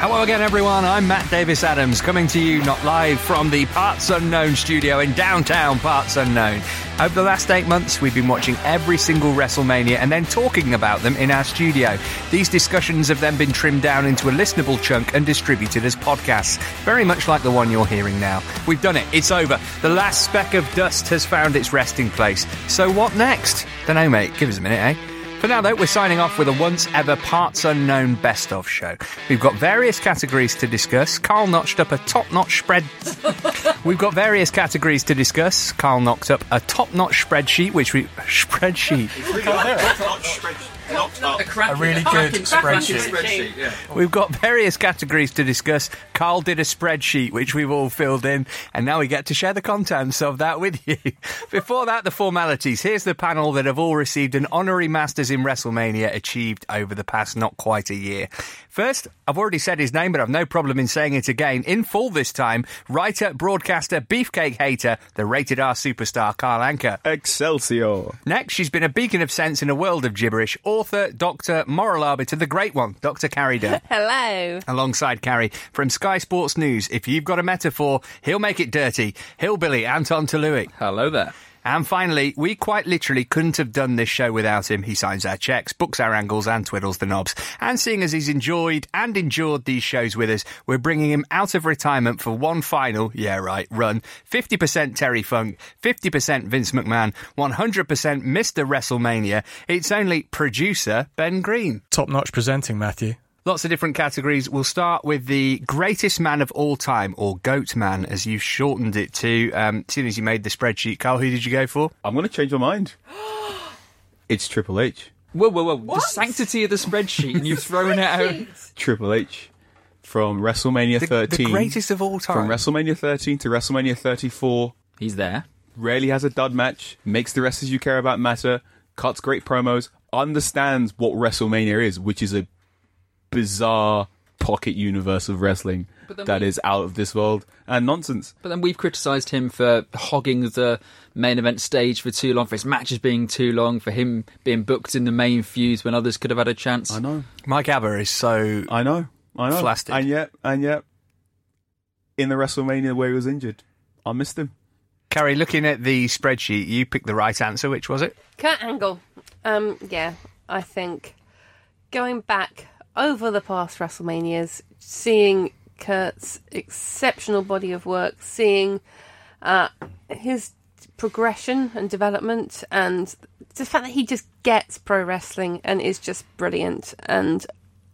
Hello again, everyone. I'm Matt Davies-Adams, coming to you not live from the Parts Unknown studio in downtown Parts Unknown. Over the last eight months, we've been watching every single WrestleMania and then talking about them in our studio. These discussions have then been trimmed down into a listenable chunk and distributed as podcasts, very much like the one you're hearing now. We've done it. It's over. The last speck of dust has found its resting place. So what next? Dunno, mate. Give us a minute, eh? For now, though, we're signing off with a once ever parts unknown best of show. We've got various categories to discuss. Carl notched up a top notch spread. We've got various categories to discuss. Carl knocked up a top notch spreadsheet, which we. Spreadsheet. A really good spreadsheet. We've got various categories to discuss. Carl did a spreadsheet, which we've all filled in, and now we get to share the contents of that with you. Before that, the formalities. Here's the panel that have all received an honorary Masters in WrestleMania achieved over the past not quite a year. First, I've already said his name, but I've no problem in saying it again, in full this time. Writer, broadcaster, beefcake hater, the rated R superstar Carl Anka. Excelsior. Next, she's been a beacon of sense in a world of gibberish. Author, doctor, moral arbiter, the great one, Dr. Carrie Dunn. Hello. Alongside Carrie from Sky Sports News. If you've got a metaphor, he'll make it dirty. Hillbilly Anton Toolui. Hello there. And finally, we quite literally couldn't have done this show without him. He signs our checks, books our angles, and twiddles the knobs. And seeing as he's enjoyed and endured these shows with us, we're bringing him out of retirement for one final, yeah right, run. 50% Terry Funk, 50% Vince McMahon, 100% Mr. WrestleMania. It's only producer Ben Green. Top notch presenting, Matthew. Lots of different categories. We'll start with the greatest man of all time, or GOAT man, as you've shortened it to. Um, as soon as you made the spreadsheet, Carl, who did you go for? I'm going to change my mind. it's Triple H. Whoa, whoa, whoa. The sanctity of the spreadsheet, and you've thrown it out. Triple H. From WrestleMania The, 13. the greatest of all time. From WrestleMania 13 to WrestleMania 34. He's there. Rarely has a dud match. Makes the wrestlers you care about matter. Cuts great promos. Understands what WrestleMania is, which is a bizarre pocket universe of wrestling But then that we- is out of this world and nonsense. But then we've criticised him for hogging the main event stage for too long, for his matches being too long, for him being booked in the main feuds when others could have had a chance. I know. Mike Aber is so. I know. I know. Flastic. And yet, and yet, in the WrestleMania where he was injured, I missed him. Carrie, looking at the spreadsheet, you picked the right answer. Which was it? Kurt Angle. Um, yeah, I think going back over the past WrestleManias, seeing Kurt's exceptional body of work, seeing uh, his progression and development, and the fact that he just gets pro wrestling and is just brilliant. And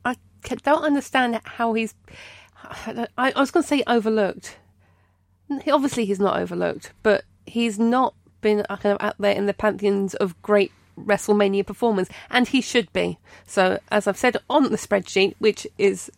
I don't understand how he's. I, was going to say overlooked. Obviously, he's not overlooked, but he's not been uh, kind of out there in the pantheons of great WrestleMania performers, and he should be. So, as I've said on the spreadsheet, which is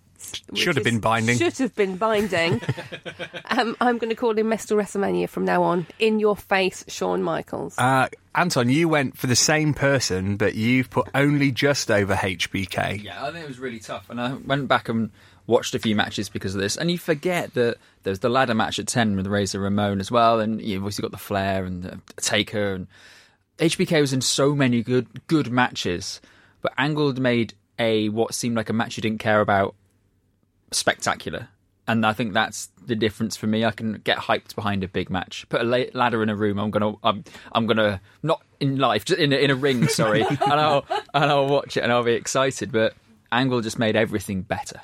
which Should have is- been binding. Should have been binding. um, I'm going to call him Mr. WrestleMania from now on. In your face, Shawn Michaels. Uh, Anton, you went for the same person, but you've put only just over HBK. Yeah, I think it was really tough. And I went back and watched a few matches because of this. And you forget that there's the ladder match at 10 with Razor Ramon as well. And you've obviously got the Flair and the Taker. And HBK was in so many good good matches. But Angle had made a what seemed like a match you didn't care about spectacular. And I think that's the difference for me. I can get hyped behind a big match. Put a la- ladder in a room. I'm gonna, I'm, I'm gonna not in life, just in a, in a ring. Sorry, and I'll and I'll watch it and I'll be excited. But Angle just made everything better.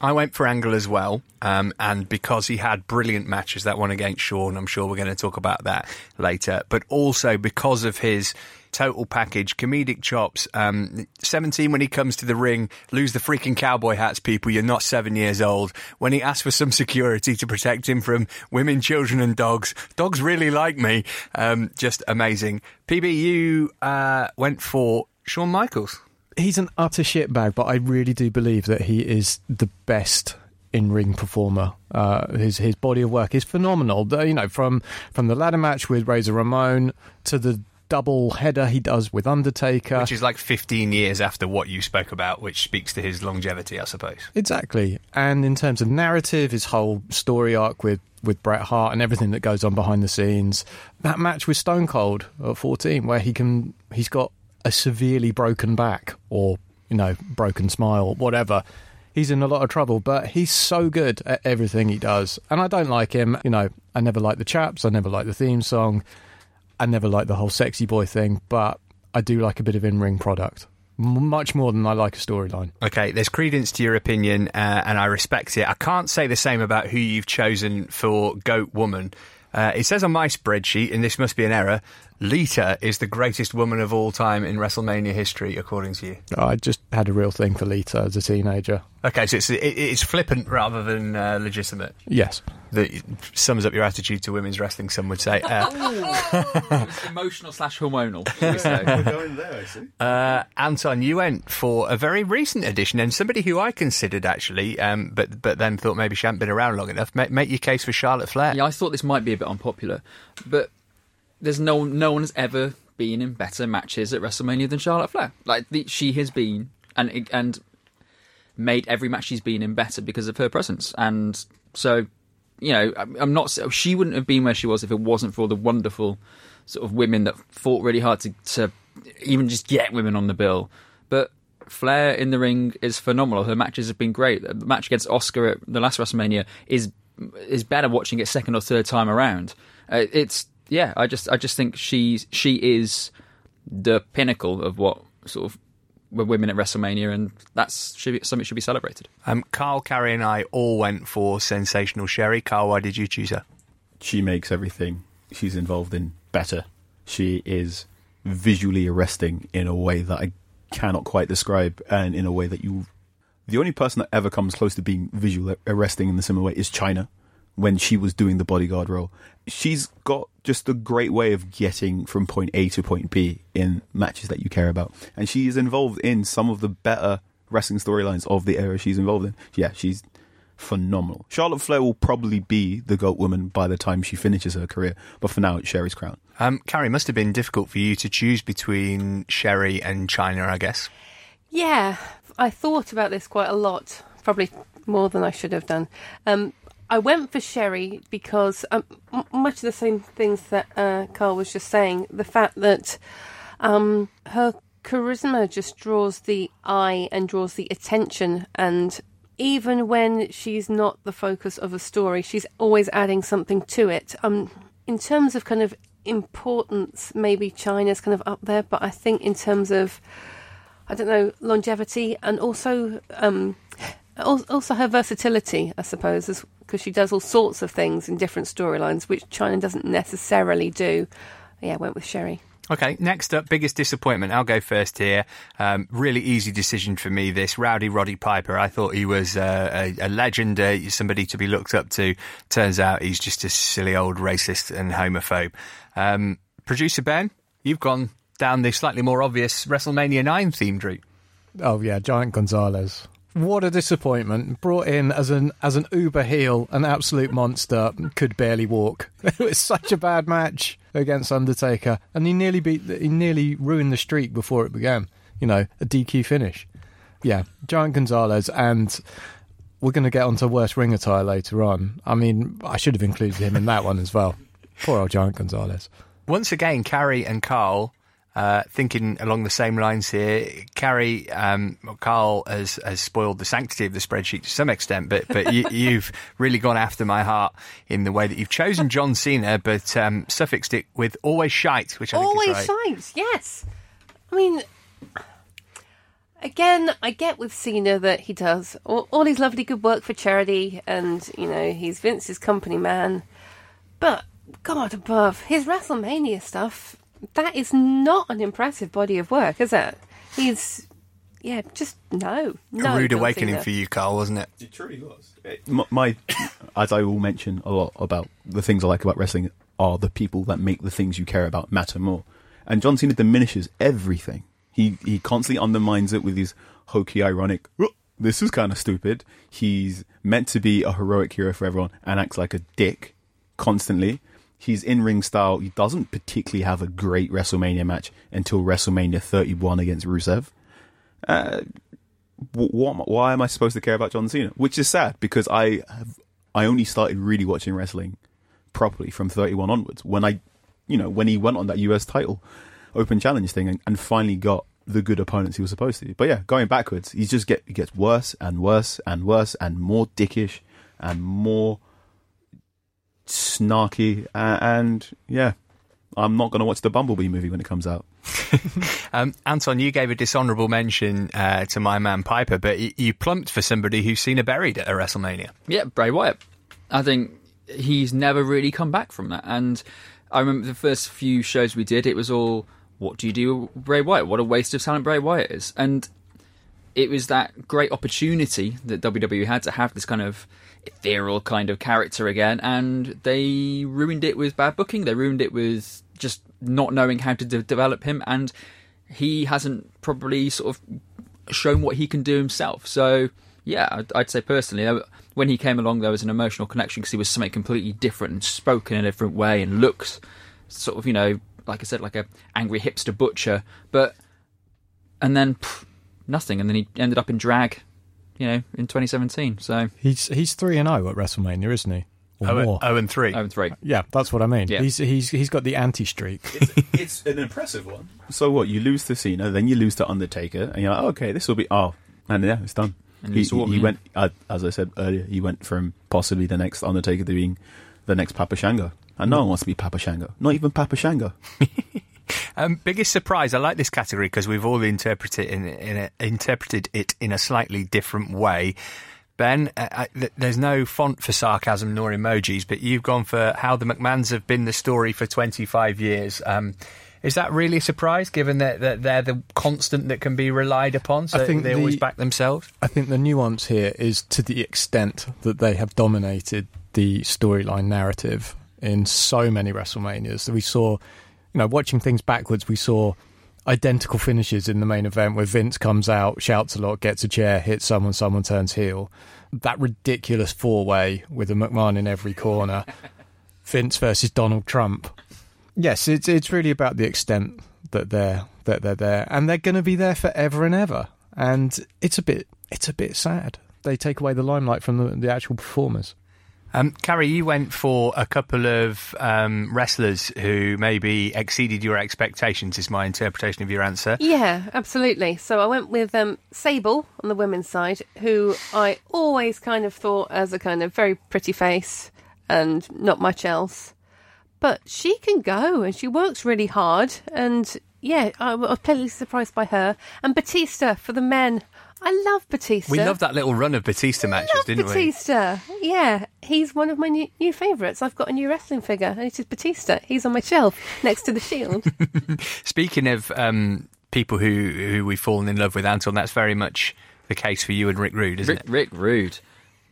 I went for Angle as well, um, and because he had brilliant matches, that one against Shawn, I'm sure we're going to talk about that later, but also because of his total package, comedic chops, um, 17 when he comes to the ring, lose the freaking cowboy hats, people, you're not seven years old. When he asks for some security to protect him from women, children and dogs, dogs really like me. Um, just amazing. PB, you uh, went for Shawn Michaels. He's an utter shitbag, but I really do believe that he is the best in ring performer. Uh, his his body of work is phenomenal. You know, from from the ladder match with Razor Ramon to the double header he does with Undertaker. Which is like 15 years after what you spoke about, which speaks to his longevity, I suppose. Exactly. And in terms of narrative, his whole story arc with, with Bret Hart and everything that goes on behind the scenes. That match with Stone Cold at 14, where he can he's got a severely broken back or, you know, broken smile, whatever. He's in a lot of trouble, but he's so good at everything he does. And I don't like him. You know, I never liked the chaps, I never liked the theme song. I never liked the whole sexy boy thing, but I do like a bit of in ring product. Much more than I like a storyline. Okay, there's credence to your opinion, uh, and I respect it. I can't say the same about who you've chosen for Goat Woman. Uh, it says on my spreadsheet, and this must be an error, Lita is the greatest woman of all time in WrestleMania history, according to you. I just had a real thing for Lita as a teenager. Okay, so it's it, it's flippant rather than uh, legitimate. Yes. That sums up your attitude to women's wrestling. Some would say. Uh, emotional slash hormonal. we say. We're going there, I see. Uh, Anton, you went for a very recent addition and somebody who I considered actually, um, but but then thought maybe she hadn't been around long enough. Make, make your case for Charlotte Flair. Yeah, I thought this might be a bit unpopular, but there's no no one has ever been in better matches at WrestleMania than Charlotte Flair. Like the, she has been and and made every match she's been in better because of her presence. And so, you know, I'm not. She wouldn't have been where she was if it wasn't for the wonderful sort of women that fought really hard to to even just get women on the bill. But Flair in the ring is phenomenal. Her matches have been great. The match against Asuka at the last WrestleMania is is better watching it second or third time around. Uh, it's yeah, I just I just think she's she is the pinnacle of what sort of were women at WrestleMania, and that's should be, something should be celebrated. Um, Carl, Carrie, and I all went for sensational Sherri. Carl, why did you choose her? She makes everything she's involved in better. She is visually arresting in a way that I cannot quite describe, and in a way that you. The only person that ever comes close to being visually arresting in the similar way is Chyna, when she was doing the bodyguard role. She's got just a great way of getting from point A to point B in matches that you care about, and she is involved in some of the better wrestling storylines of the era she's involved in. Yeah, she's phenomenal. Charlotte Flair will probably be the GOAT woman by the time she finishes her career, but for now it's Sherri's crown. Um, Carrie, must have been difficult for you to choose between Sherri and Chyna, I guess. Yeah, I thought about this quite a lot, probably more than I should have done. Um, I went for Sherri because um, much of the same things that uh, Carl was just saying. The fact that um, her charisma just draws the eye and draws the attention, and even when she's not the focus of a story, she's always adding something to it. Um, in terms of kind of importance, maybe Chyna's kind of up there, but I think in terms of I don't know longevity and also um, also her versatility, I suppose, because she does all sorts of things in different storylines, which Chyna doesn't necessarily do. Yeah, I went with Sherri. Okay, next up, biggest disappointment. I'll go first here. Um, really easy decision for me. This Rowdy Roddy Piper. I thought he was uh, a, a legend, uh, somebody to be looked up to. Turns out he's just a silly old racist and homophobe. Um, Producer Ben, you've gone down the slightly more obvious WrestleMania Nine themed route. Oh yeah, Giant Gonzalez. What a disappointment! Brought in as an as an uber heel, an absolute monster, could barely walk. It was such a bad match against Undertaker, and he nearly beat, he nearly ruined the streak before it began. You know, a DQ finish. Yeah, Giant Gonzalez, and we're going to get onto worst ring attire later on. I mean, I should have included him in that one as well. Poor old Giant Gonzalez. Once again, Carrie and Carl uh, thinking along the same lines here. Carrie, um, Carl has, has spoiled the sanctity of the spreadsheet to some extent, but but you, you've really gone after my heart in the way that you've chosen John Cena, but um, suffixed it with always shite, which I Always right. shines, yes. I mean, again, I get with Cena that he does all, all his lovely good work for charity, and you know he's Vince's company man. But God above, his WrestleMania stuff that is not an impressive body of work, is it? He's yeah, just no, no. a rude awakening Cena. for you, Carl, wasn't it? It truly was. My, my, as I will mention a lot about the things I like about wrestling are the people that make the things you care about matter more. And John Cena diminishes everything. He he constantly undermines it with his hokey, ironic. "Oh, This is kind of stupid. He's meant to be a heroic hero for everyone and acts like a dick constantly. His in ring style. He doesn't particularly have a great WrestleMania match until WrestleMania 31 against Rusev uh, wh- what, why am I supposed to care about John Cena? Which is sad because I have I only started really watching wrestling properly from 31 onwards when I, you know, when he went on that US title open challenge thing and, and finally got the good opponents he was supposed to. But yeah, going backwards, he just get he gets worse and worse and worse and more dickish and more snarky and, and yeah, I'm not going to watch the Bumblebee movie when it comes out. Um, Anton, you gave a dishonourable mention uh, to my man Piper, but y- you plumped for somebody who's seen a buried at a WrestleMania. Yeah, Bray Wyatt. I think he's never really come back from that. And I remember the first few shows we did, it was all, what do you do with Bray Wyatt? What a waste of talent Bray Wyatt is. And it was that great opportunity that WWE had to have this kind of ethereal kind of character again, and they ruined it with bad booking. They ruined it with just not knowing how to de- develop him, and he hasn't probably sort of shown what he can do himself. So, yeah, I'd, I'd say personally, when he came along, there was an emotional connection because he was something completely different and spoken in a different way and looks sort of, you know, like I said, like a angry hipster butcher. But and then pff, nothing, and then he ended up in drag, you know, in 2017. So He's he's three and zero at WrestleMania, isn't he? Or Oh, more. oh and three. over three. Yeah, that's what I mean. Yeah. He's he's he's got the anti streak. it's an impressive one. So what? You lose to Cena, then you lose to Undertaker, and you're like, okay, this will be oh, and yeah, it's done. And he, he, he went, uh, as I said earlier, he went from possibly the next Undertaker to being the next Papa Shango, and no one wants to be Papa Shango, not even Papa Shango. Um, biggest surprise. I like this category because we've all interpreted it in, in a, interpreted it in a slightly different way. Ben, uh, I, th- there's no font for sarcasm nor emojis, but you've gone for how the McMahons have been the story for 25 years. Um, is that really a surprise, given that, that they're the constant that can be relied upon? So I think they always back themselves. I think the nuance here is to the extent that they have dominated the storyline narrative in so many WrestleManias. that We saw, you know, watching things backwards, we saw identical finishes in the main event where Vince comes out, shouts a lot, gets a chair, hits someone, someone turns heel. That ridiculous four way with a McMahon in every corner. Vince versus Donald Trump. Yes, it's it's really about the extent that they're that they're there, and they're going to be there forever and ever. And it's a bit it's a bit sad. They take away the limelight from the, the actual performers. Um, Carrie, you went for a couple of um, wrestlers who maybe exceeded your expectations, is my interpretation of your answer. Yeah, absolutely. So I went with um, Sable on the women's side, who I always kind of thought as a kind of very pretty face and not much else. But she can go and she works really hard. And yeah, I was pleasantly surprised by her. And Batista for the men. I love Batista. We loved that little run of Batista matches, love didn't we? Batista. Yeah, he's one of my new, new favourites. I've got a new wrestling figure, and it is Batista. He's on my shelf next to the Shield. Speaking of um, people who who we've fallen in love with, Anton, that's very much the case for you and Rick Rude, isn't Rick, it? Rick Rude.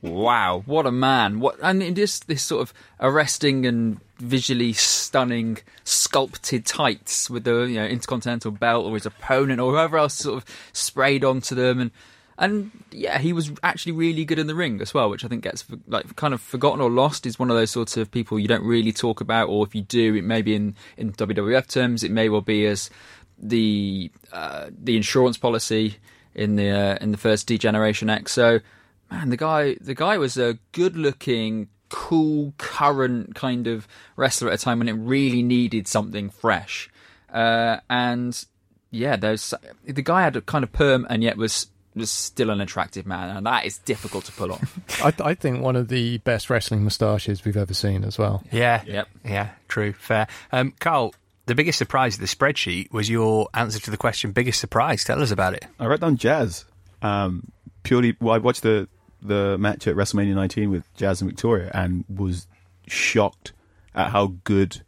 Wow, what a man! What and just this sort of arresting and visually stunning sculpted tights with the you know intercontinental belt or his opponent or whoever else sort of sprayed onto them and and yeah, he was actually really good in the ring as well, which I think gets like kind of forgotten or lost. He's one of those sorts of people you don't really talk about, or if you do, it may be in in WWF terms, it may well be as the uh, the insurance policy in the uh, in the first Degeneration X. So, man, the guy the guy was a good looking, cool, current kind of wrestler at a time when it really needed something fresh. Uh, and yeah, there's the guy had a kind of perm and yet was was still an attractive man, and that is difficult to pull off. I, I think one of the best wrestling moustaches we've ever seen as well. Yeah, Yep. yeah, true, fair. Um, Carl, the biggest surprise of the spreadsheet was your answer to the question. Biggest surprise. Tell us about it. I wrote down Jazz. Um, purely, well, I watched the the match at WrestleMania 19 with Jazz and Victoria and was shocked at how good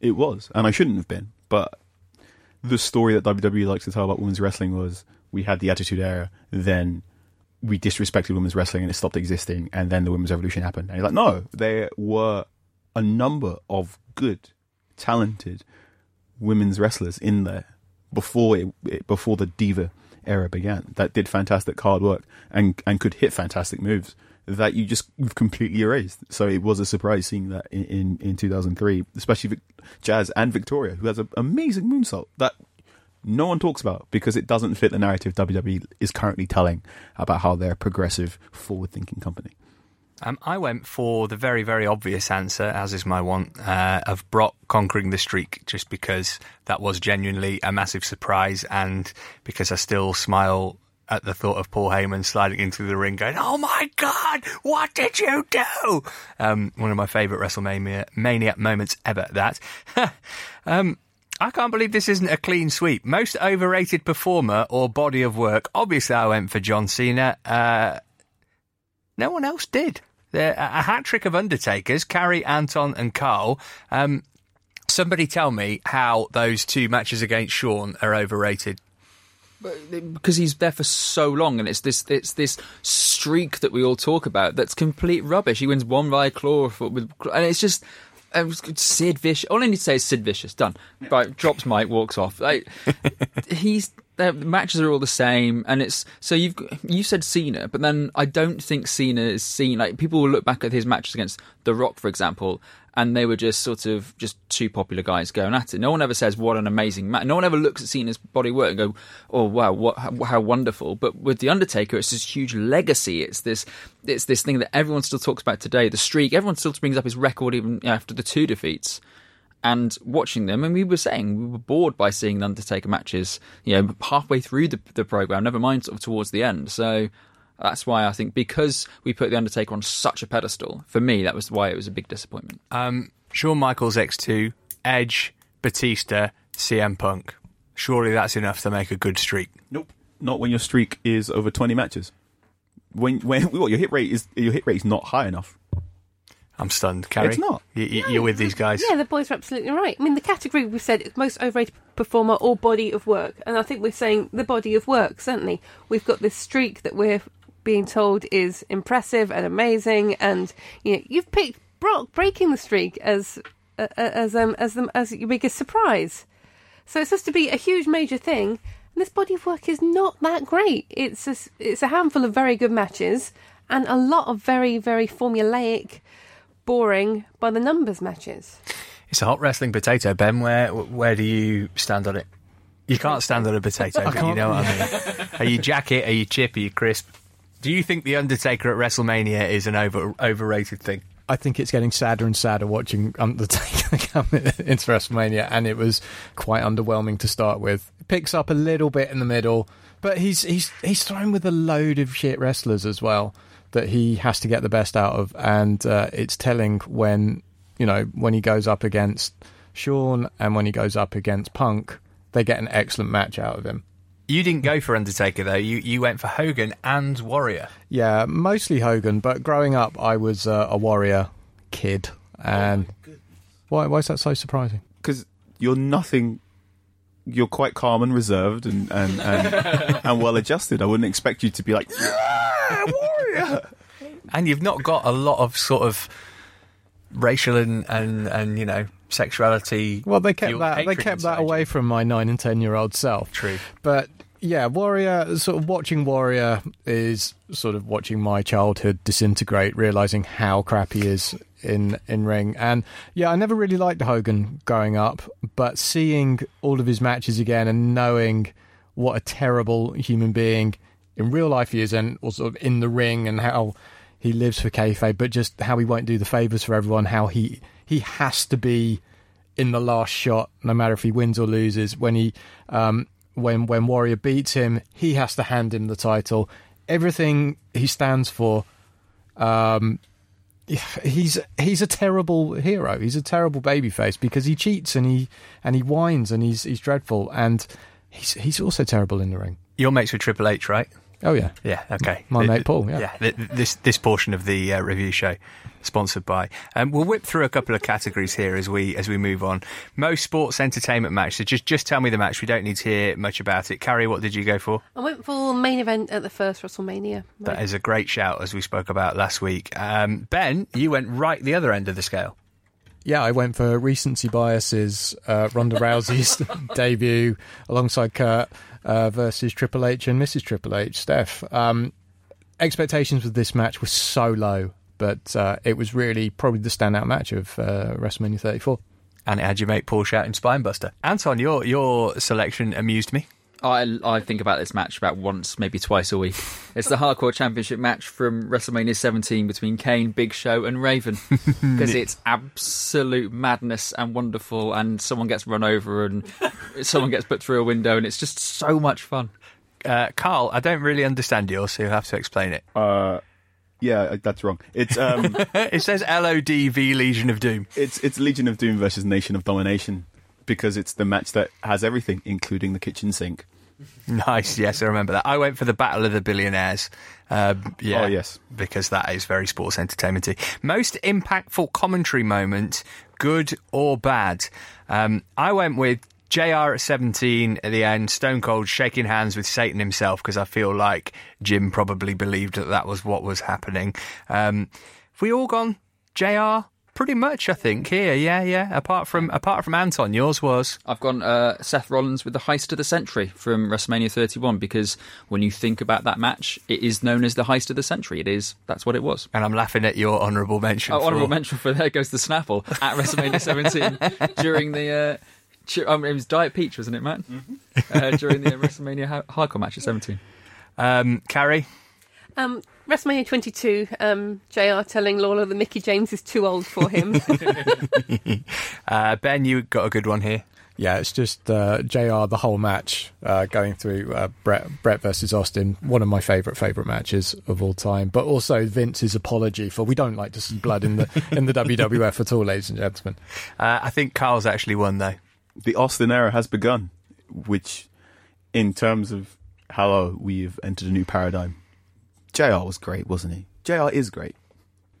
it was. And I shouldn't have been, but the story that WWE likes to tell about women's wrestling was we had the Attitude Era, then we disrespected women's wrestling and it stopped existing, and then the women's revolution happened. And you're like, no, there were a number of good, talented women's wrestlers in there before it, before the diva era began that did fantastic hard work and and could hit fantastic moves that you just completely erased. So it was a surprise seeing that in in, in 2003, especially Vic- Jazz and Victoria, who has an amazing moonsault that no one talks about because it doesn't fit the narrative WWE is currently telling about how they're a progressive, forward-thinking company. Um, I went for the very, very obvious answer, as is my want, uh, of Brock conquering the streak, just because that was genuinely a massive surprise, and because I still smile at the thought of Paul Heyman sliding into the ring, going, "Oh my God, what did you do?" Um, one of my favourite WrestleMania mania moments ever. That. um, I can't believe this isn't a clean sweep. Most overrated performer or body of work. Obviously, I went for John Cena. Uh, no one else did. A hat trick of Undertakers, Carrie, Anton, and Carl. Um, somebody tell me how those two matches against Shawn are overrated. because he's there for so long, and it's this it's this streak that we all talk about that's complete rubbish. He wins one by claw with, and it's just. um, Sid Vicious. All I need to say is Sid Vicious. Done. Right. Drops mic, walks off. Like, he's the matches are all the same, and it's so you've you said Cena, but then I don't think Cena is seen. Like people will look back at his matches against The Rock, for example, and they were just sort of just two popular guys going at it. No one ever says what an amazing match. No one ever looks at Cena's body work and go, "Oh wow, what how, how wonderful." But with the Undertaker, it's this huge legacy. It's this it's this thing that everyone still talks about today. The streak. Everyone still brings up his record even after the two defeats. And watching them, and we were saying we were bored by seeing the Undertaker matches. You know, halfway through the the program, never mind sort of towards the end. So. That's why I think because we put the Undertaker on such a pedestal, for me that was why it was a big disappointment. Um, Shawn Michaels X2, Edge, Batista, CM Punk. Surely that's enough to make a good streak. Nope. Not when your streak is over 20 matches. When when what, your hit rate is your hit rate is not high enough. I'm stunned, Carrie. It's not. You, you, you're with these guys. Yeah, the boys are absolutely right. I mean, the category we've said is most overrated performer or body of work, and I think we're saying the body of work. Certainly, we've got this streak that we're being told is impressive and amazing, and you know, you've picked Brock breaking the streak as uh, as um as the as your biggest surprise. So it's supposed to be a huge major thing, and this body of work is not that great. It's a, s- it's a handful of very good matches and a lot of very very formulaic, boring by the numbers matches. It's a hot wrestling potato, Ben. Where where do you stand on it? You can't stand on a potato, but you can't. know what I mean. Are you jacket? Are you chip? Are you crisp? Do you think the Undertaker at WrestleMania is an over overrated thing? I think it's getting sadder and sadder watching Undertaker come into WrestleMania, and it was quite underwhelming to start with. Picks up a little bit in the middle, but he's he's he's thrown with a load of shit wrestlers as well that he has to get the best out of, and uh, it's telling when you know when he goes up against Shawn and when he goes up against Punk, they get an excellent match out of him. You didn't go for Undertaker though. You you went for Hogan and Warrior. Yeah, mostly Hogan, but growing up, I was uh, a Warrior kid, and why why is that so surprising? because you're nothing. You're quite calm and reserved and and and, and well adjusted. I wouldn't expect you to be like, yeah, and you've not got a lot of sort of racial and and, and you know sexuality. Well, they kept that they kept that away you. from my nine and ten year old self. True. but yeah, Warrior. Sort of watching Warrior is sort of watching my childhood disintegrate, realizing how crap he is in in ring. And yeah, I never really liked Hogan growing up, but seeing all of his matches again and knowing what a terrible human being in real life he is, and also in the ring, and how he lives for kayfabe, but just how he won't do the favors for everyone. How he he has to be in the last shot, no matter if he wins or loses. When he, um, when when Warrior beats him, he has to hand him the title. Everything he stands for, um, he's he's a terrible hero. He's a terrible babyface because he cheats and he and he whines and he's he's dreadful and he's he's also terrible in the ring. Your mates with Triple H, right? Oh yeah, Yeah, okay. My Th- mate Paul, yeah. th- th- this this portion of the uh, review show sponsored by. Um, we'll whip through a couple of categories here as we as we move on. Most sports entertainment match. So just just tell me the match. We don't need to hear much about it. Carrie, what did you go for? I went for main event at the first WrestleMania. That is a great shout, as we spoke about last week. Um, ben, you went right the other end of the scale. yeah. I went for recency biases. Uh, Ronda Rousey's debut alongside Kurt uh, versus Triple H and Mrs. Triple H, Steph. Um, expectations with this match were so low, but uh, it was really probably the standout match of uh, WrestleMania 34. And it had your mate Paul shouting Spinebuster. Anton, your your selection amused me. I, I think about this match about once, maybe twice a week. It's the Hardcore Championship match from WrestleMania 17 between Kane, Big Show, and Raven. Because it's absolute madness and wonderful, and someone gets run over and someone gets put through a window, and it's just so much fun. Uh, Carl, I don't really understand yours, so you have to explain it. Uh, yeah, that's wrong. It's um, it says LODV Legion of Doom. it's it's Legion of Doom versus Nation of Domination because it's the match that has everything, including the kitchen sink. Nice, yes, I remember that. I went for the Battle of the Billionaires. Um, yeah, Oh, yes. because that is very sports entertainmenty. Most impactful commentary moment, good or bad? Um, I went with JR at 17 at the end, Stone Cold shaking hands with Satan himself because I feel like Jim probably believed that that was what was happening. Um, have we all gone JR? Pretty much, I think. Here, yeah, yeah. Apart from apart from Anton, yours was I've gone uh, Seth Rollins with the heist of the century from WrestleMania 31 because when you think about that match, it is known as the heist of the century. It is. That's what it was. and I'm laughing at your honourable mention. Oh, for- honourable mention for there goes the Snapple at WrestleMania 17 during the. Uh, dur- um, it was Diet Peach, wasn't it, Matt? Uh, during the WrestleMania hardcore match at 17. Um, Carrie, Um, WrestleMania 22, um, JR telling Lawler that Mickie James is too old for him. uh, Ben, you got a good one here. Yeah, it's just uh, JR the whole match uh, going through uh, Bret Bret versus Austin, one of my favourite favourite matches of all time. But also Vince's apology for we don't like to see blood in the in the WWF at all, ladies and gentlemen. Uh, I think Carl's actually won though. The Austin era has begun, which, in terms of how we've entered a new paradigm, JR was great, wasn't he? JR is great.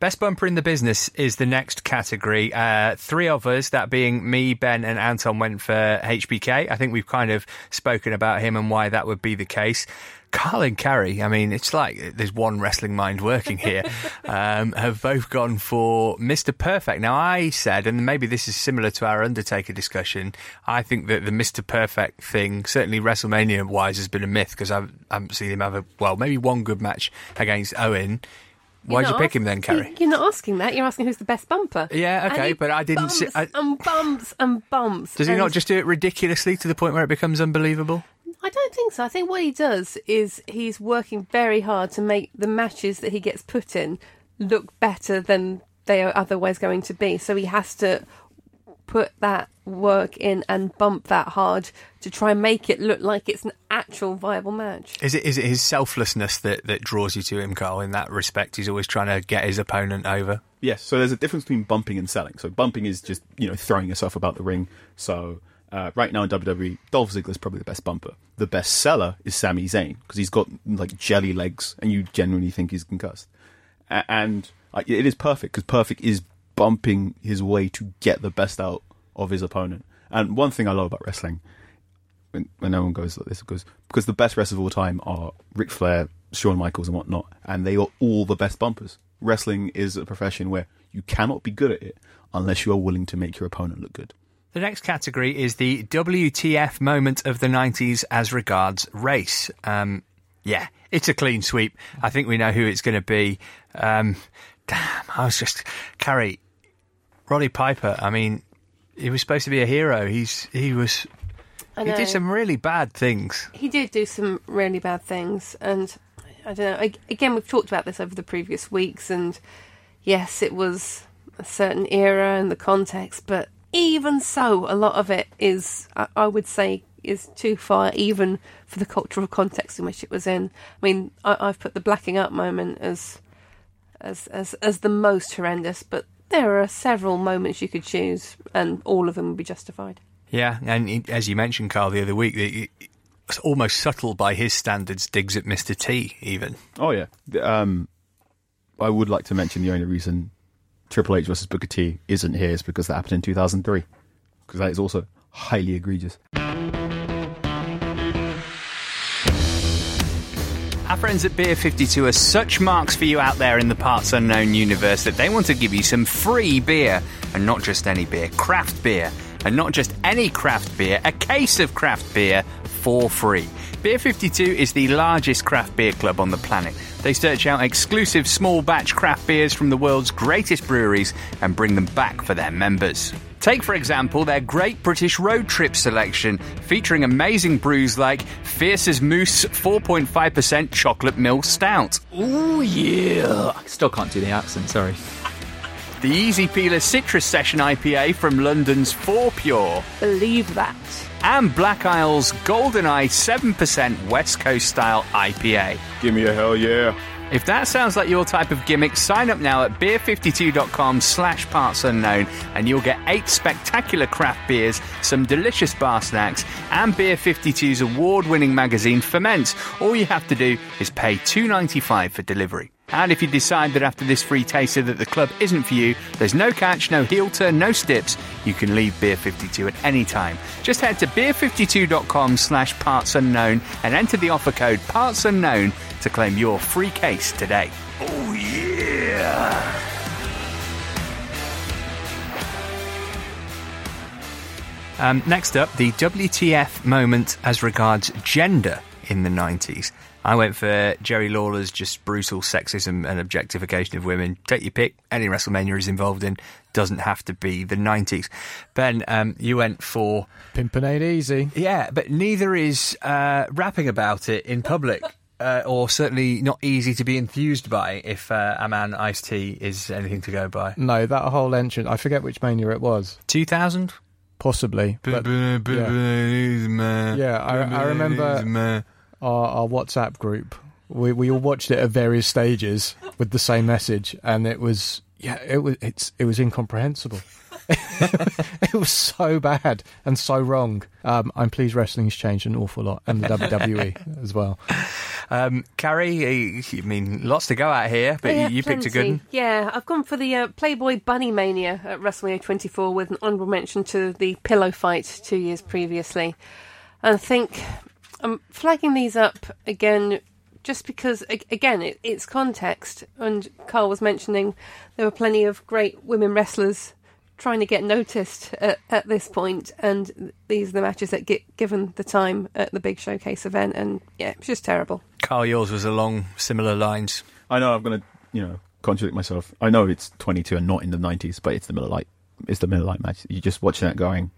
Best bumper in the business is the next category. Uh, three of us, that being me, Ben, and Anton, went for HBK. I think we've kind of spoken about him and why that would be the case. Carl and Carrie, I mean, it's like there's one wrestling mind working here, um, have both gone for Mr. Perfect. Now, I said, and maybe this is similar to our Undertaker discussion, I think that the Mr. Perfect thing, certainly WrestleMania wise, has been a myth because I haven't seen him have a, well, maybe one good match against Owen. Why'd you pick him then, ask- Carrie? You're not asking that. You're asking who's the best bumper. Yeah, okay, but I didn't bumps see- I- and bumps and bumps. Does he and not just do it ridiculously to the point where it becomes unbelievable? I don't think so. I think what he does is he's working very hard to make the matches that he gets put in look better than they are otherwise going to be. So he has to put that work in and bump that hard to try and make it look like it's an actual viable match. Is it is it his selflessness that, that draws you to him, Carl? In that respect, he's always trying to get his opponent over. Yes, so there's a difference between bumping and selling. So bumping is just you know throwing yourself about the ring. So uh, right now in WWE, Dolph Ziggler's probably the best bumper. The best seller is Sami Zayn because he's got like jelly legs, and you genuinely think he's concussed. A- and uh, it is perfect because perfect is bumping his way to get the best out of his opponent. And one thing I love about wrestling, when, when one goes like this, goes because the best wrestlers of all time are Ric Flair, Shawn Michaels, and whatnot, and they are all the best bumpers. Wrestling is a profession where you cannot be good at it unless you are willing to make your opponent look good. The next category is the WTF moment of the 90s as regards race. Um, yeah, it's a clean sweep. I think we know who it's going to be. Um, damn, I was just. Carrie, Roddy Piper, I mean, he was supposed to be a hero. He's He was. I He did some really bad things. he did do some really bad things and i don't know I, again we've talked about this over the previous weeks and yes it was a certain era and the context but even so a lot of it is i, I would say is too far even for the cultural context in which it was in i mean I, i've put the blacking up moment as as as as the most horrendous, but there are several moments you could choose, and all of them would be justified. Yeah, and as you mentioned, Carl, the other week, it- it's almost subtle by his standards, digs at Mr. T, even. Oh yeah. Um, I would like to mention the only reason Triple H versus Booker T isn't here is because that happened in 2003. Because that is also highly egregious. Our friends at Beer 52 are such marks for you out there in the parts unknown universe that they want to give you some free beer. And not just any beer, craft beer. And not just any craft beer, a case of craft beer for free. Beer 52 is the largest craft beer club on the planet. They search out exclusive small batch craft beers from the world's greatest breweries and bring them back for their members. Take, for example, their Great British Road Trip selection, featuring amazing brews like Fierce's Moose 4.5% Chocolate Mill Stout. Ooh, yeah. I Still can't do the accent, sorry. The Easy Peeler Citrus Session IPA from London's Fourpure. Believe that. And Black Isle's GoldenEye 7% West Coast style IPA. Give me a hell yeah. If that sounds like your type of gimmick, sign up now at beer52.com slash parts unknown and you'll get eight spectacular craft beers, some delicious bar snacks, and Beer 52's award-winning magazine Ferment. All you have to do is pay $2.95 for delivery. And if you decide that after this free taster that the club isn't for you, there's no catch, no heel turn, no stips, you can leave Beer 52 at any time. Just head to beer52.com slash parts unknown and enter the offer code parts unknown to claim your free case today. Oh yeah! Um, next up, the WTF moment as regards gender in the 90s. I went for Jerry Lawler's just brutal sexism and objectification of women. Take your pick. Any WrestleMania is involved in doesn't have to be the 90s. Ben, um, you went for Pimpin' ain't easy. yeah, but neither is uh, rapping about it in public. Uh, or certainly not easy to be enthused by if uh, a man Ice T is anything to go by. No, that whole entrance. I forget which mania it was. 2000? Possibly. But yeah, Yeah, I- I remember- our, our WhatsApp group, we we all watched it at various stages with the same message, and it was yeah, it was it's it was incomprehensible. it was so bad and so wrong. Um, I'm pleased wrestling's changed an awful lot, and the WWE as well. Um, Carrie, I mean, lots to go at here, but Yeah, you, you picked a good one. Yeah, I've gone for the uh, Playboy Bunny Mania at WrestleMania 24 with an honourable mention to the pillow fight two years previously. And I think I'm flagging these up again just because, again, it, it's context. And Carl was mentioning there were plenty of great women wrestlers trying to get noticed at, at this point, and these are the matches that get given the time at the big showcase event. And yeah, it's just terrible. Carl, yours was along similar lines. I know I'm going to, you know, contradict myself. I know it's 22 and not in the 90s, but it's the Miller Lite. It's the Miller Lite match. You're just watching that going,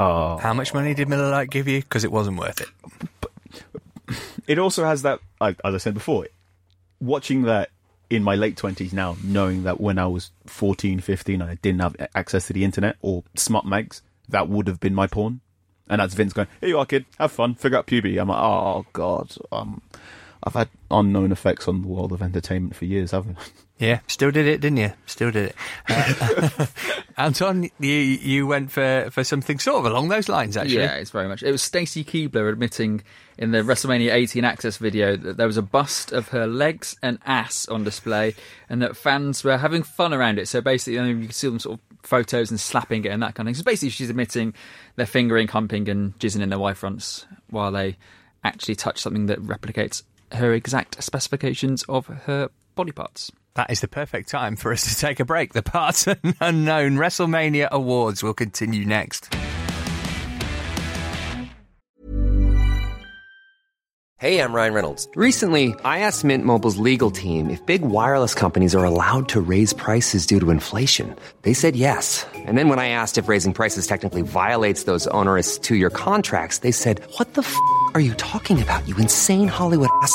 oh. How much money did Miller Lite give you? Because it wasn't worth it. It also has that, as I said before, watching that in my late 20s now, knowing that when I was 14, 15, I didn't have access to the internet or smart mags, that would have been my porn. And that's Vince going, here you are, kid, have fun, figure out puberty. I'm like, oh, God. Um, I've had unknown effects on the world of entertainment for years, haven't I? Yeah, still did it, didn't you? Still did it. Uh, Anton, you you went for, for something sort of along those lines, actually. Yeah, it's very much. It was Stacy Keibler admitting in the WrestleMania 18 Access video that there was a bust of her legs and ass on display, and that fans were having fun around it. So basically, you, know, you can see them sort of photos and slapping it and that kind of thing. So basically, she's admitting they're fingering, humping, and jizzing in their wife fronts while they actually touch something that replicates her exact specifications of her body parts. That is the perfect time for us to take a break. The Parts Unknown WrestleMania Awards will continue next. Hey, I'm Ryan Reynolds. Recently, I asked Mint Mobile's legal team if big wireless companies are allowed to raise prices due to inflation. They said yes. And then when I asked if raising prices technically violates those onerous two year contracts, they said, What the f are you talking about, you insane Hollywood ass?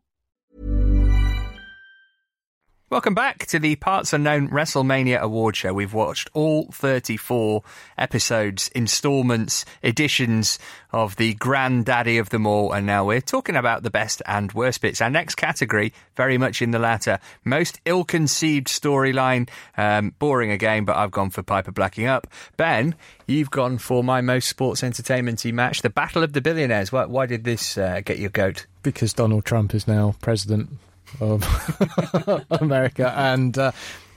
Welcome back to the Parts Unknown WrestleMania Award Show. We've watched all 34 episodes, installments, editions of the granddaddy of them all, and now we're talking about the best and worst bits. Our next category, very much in the latter, most ill-conceived storyline. Um, boring again, but I've gone for Piper blacking up. Ben, you've gone for my most sports entertainmenty match, the Battle of the Billionaires. Why, why did this uh, get your goat? because Donald Trump is now president of America, and uh,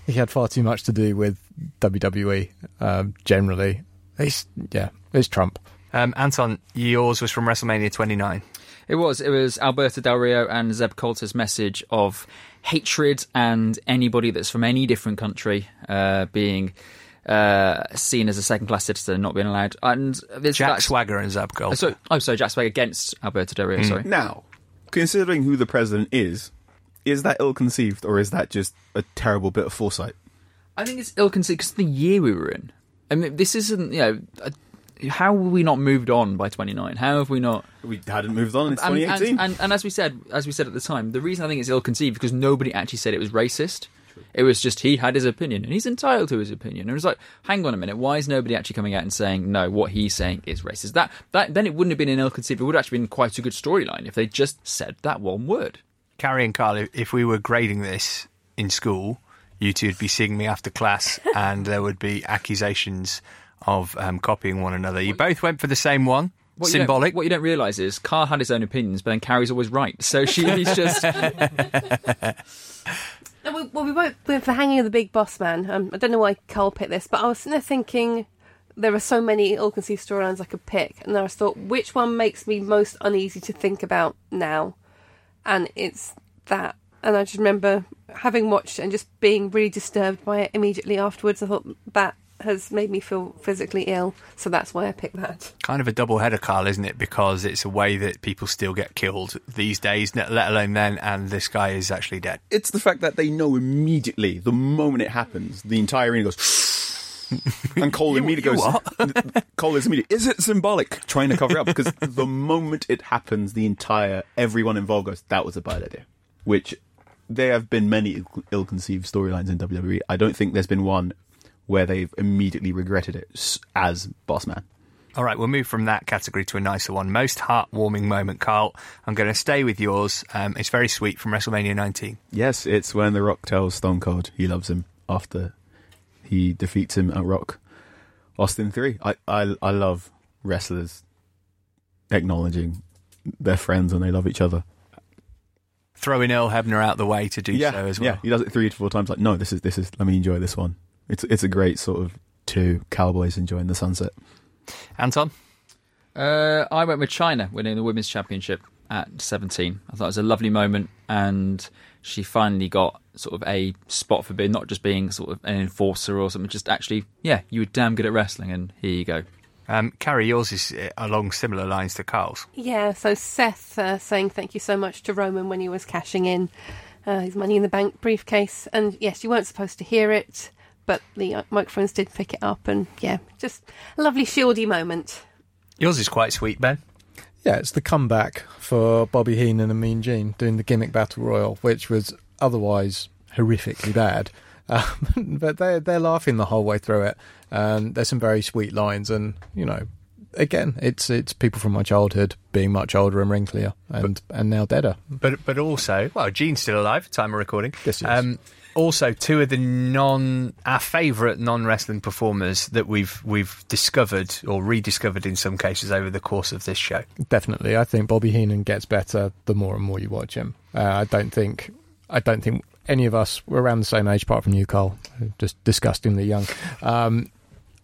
he had far too much to do with WWE. Um, generally, it's yeah, it's Trump. Um, Anton, yours was from WrestleMania 29. It was. It was Alberto Del Rio and Zeb Colter's message of hatred and anybody that's from any different country uh, being uh, seen as a second class citizen, not being allowed. And this, Jack that's- Swagger and Zeb Gold. Oh, so, oh, sorry, Jack Swagger against Alberto Del Rio. Sorry. Now, considering who the president is, is that ill-conceived or is that just a terrible bit of foresight? I think it's ill-conceived because the year we were in. I mean, this isn't. You know, uh, how have we not moved on by 29? How have we not? We hadn't moved on in And, 2018. and, and, and as we said, as we said at the time, the reason I think it's ill-conceived because nobody actually said it was racist. It was just he had his opinion and he's entitled to his opinion. And it was like, hang on a minute, why is nobody actually coming out and saying no? What he's saying is racist. That that then it wouldn't have been an ill-conceived. It would have actually been quite a good storyline if they just said that one word. Carrie and Carl, if- if we were grading this in school, you two would be seeing me after class, and there would be accusations of um, copying one another. You both went for the same one. What you Symbolic. what you don't realise is Carl had his own opinions, but then Carrie's always right. So she's just No, we, well, we went with the hanging of the big boss man. Um, I don't know why Carl picked this, but I was sitting there thinking there are so many ill-conceived storylines I could pick, and then I just thought which one makes me most uneasy to think about now, and it's that. And I just remember having watched and just being really disturbed by it immediately afterwards. I thought that has made me feel physically ill, so that's why I picked that. kind of a double header, Carl, isn't it? Because it's a way that people still get killed these days, let alone then, and this guy is actually dead. it's the fact that they know immediately, the moment it happens, the entire arena goes. And Cole immediately goes. Cole is immediately. Is it symbolic? Trying to cover it up because the moment it happens, the entire everyone involved goes. That was a bad idea. Which there have been many ill- ill-conceived storylines in WWE. I don't think there's been one where they've immediately regretted it as Boss Man. All right, we'll move from that category to a nicer one. Most heartwarming moment, Carl. I'm going to stay with yours. Um, it's very sweet from WrestleMania 19. Yes, it's when The Rock tells Stone Cold he loves him after he defeats him at Rock Austin 3. I, I, I love wrestlers acknowledging their friends and they love each other. Throwing Earl Hebner out the way to do yeah, so as well. Yeah, he does it three to four times. Like, no, this is this is. Let me enjoy this one. It's it's a great sort of two cowboys enjoying the sunset. Anton? Uh, I went with Chyna winning the women's championship at 17. I thought it was a lovely moment, and she finally got sort of a spot for being not just being sort of an enforcer or something, just actually, yeah, you were damn good at wrestling, and here you go. Um, Carrie, yours is uh, along similar lines to Carl's. Yeah, so Seth uh, saying thank you so much to Roman when he was cashing in uh, his money in the bank briefcase. And yes, you weren't supposed to hear it, but the uh, microphones did pick it up. And yeah, just a lovely shieldy moment. Yours is quite sweet, Ben. Yeah, it's the comeback for Bobby Heenan and Mean Gene doing the gimmick battle royal, which was otherwise horrifically bad. Um, but they're they're laughing the whole way through it. And there's some very sweet lines, and you know, again, it's it's people from my childhood being much older and wrinklier, and and now deader. But but also, well, Gene's still alive, time of recording. Yes, he is. Um, also, two of the non our favourite non wrestling performers that we've we've discovered or rediscovered in some cases over the course of this show. Definitely, I think Bobby Heenan gets better the more and more you watch him. Uh, I don't think I don't think any of us were around the same age, apart from you, Cole, just disgustingly young. Um,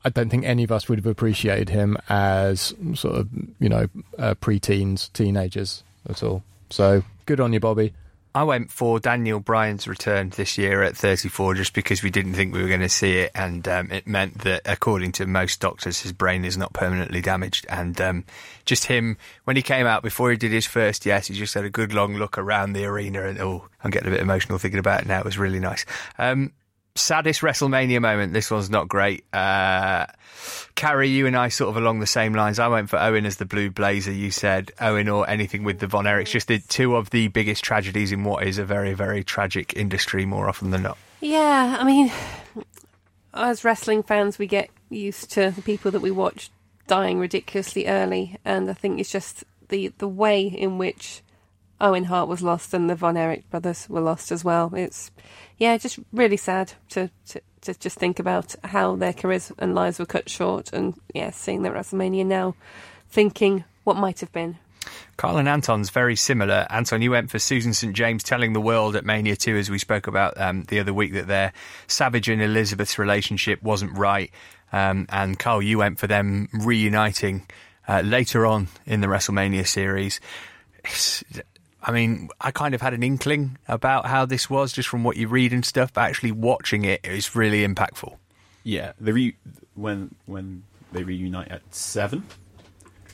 I don't think any of us would have appreciated him as sort of you know uh, pre-teens, teenagers at all. So good on you, Bobby. I went for Daniel Bryan's return this year at 34 just because we didn't think we were going to see it, and um, it meant that, according to most doctors, his brain is not permanently damaged. And um, just him, when he came out before he did his first yes, he just had a good long look around the arena, and oh, I'm getting a bit emotional thinking about it now. It was really nice. Um, saddest WrestleMania moment. This one's not great. Uh, Carrie, you and I sort of along the same lines. I went for Owen as the blue blazer. You said Owen or anything with the Von Erichs. Just the two of the biggest tragedies in what is a very, very tragic industry more often than not. Yeah, I mean, as wrestling fans, we get used to the people that we watch dying ridiculously early, and I think it's just the the way in which Owen Hart was lost and the Von Erich brothers were lost as well. It's yeah, just really sad to to, to just think about how their careers and lives were cut short, and yeah, seeing them at WrestleMania now, thinking what might have been. Carl and Anton's very similar. Anton, you went for Susan St. James telling the world at Mania 2, as we spoke about um, the other week, that their Savage and Elizabeth's relationship wasn't right. Um, and Carl, you went for them reuniting uh, later on in the WrestleMania series. I mean, I kind of had an inkling about how this was just from what you read and stuff, but actually watching it is really impactful. Yeah, the re- when when they reunite at seven,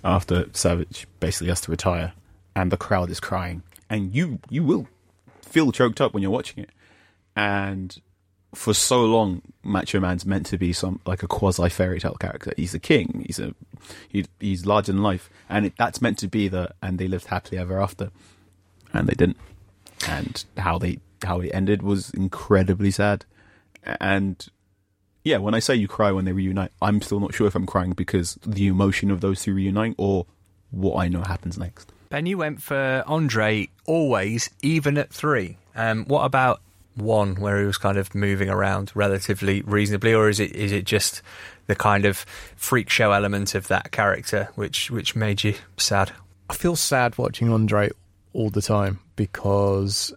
after Savage basically has to retire, and the crowd is crying, and you you will feel choked up when you're watching it, and for so long, Macho Man's meant to be some like a quasi fairy tale character. He's a king. He's a he, he's larger than life, and it, that's meant to be the and they lived happily ever after, and they didn't. And how they how it ended was incredibly sad, and yeah, when I say you cry when they reunite, I'm still not sure if I'm crying because the emotion of those two reuniting or what I know happens next. Ben, you went for Andre always, even at three. Um, what about one where he was kind of moving around relatively reasonably, or is it is it just the kind of freak show element of that character which which made you sad? I feel sad watching Andre all the time because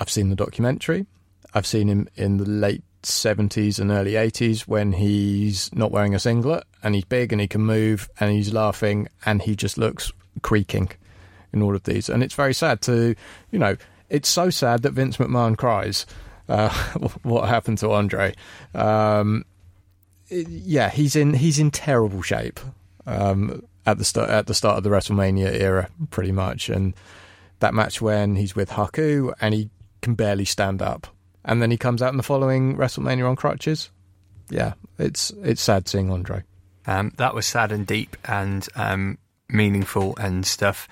I've seen the documentary. I've seen him in the late 70s and early 80s when he's not wearing a singlet and he's big and he can move and he's laughing and he just looks creaking in all of these. And it's very sad to, you know, it's so sad that Vince McMahon cries. Uh, what happened to Andre? Um, yeah, he's in he's in terrible shape um, at the start at the start of the WrestleMania era, pretty much. And that match when he's with Haku and he can barely stand up, and then he comes out in the following WrestleMania on crutches. Yeah, it's it's sad seeing Andre. Um, that was sad and deep and um, meaningful and stuff.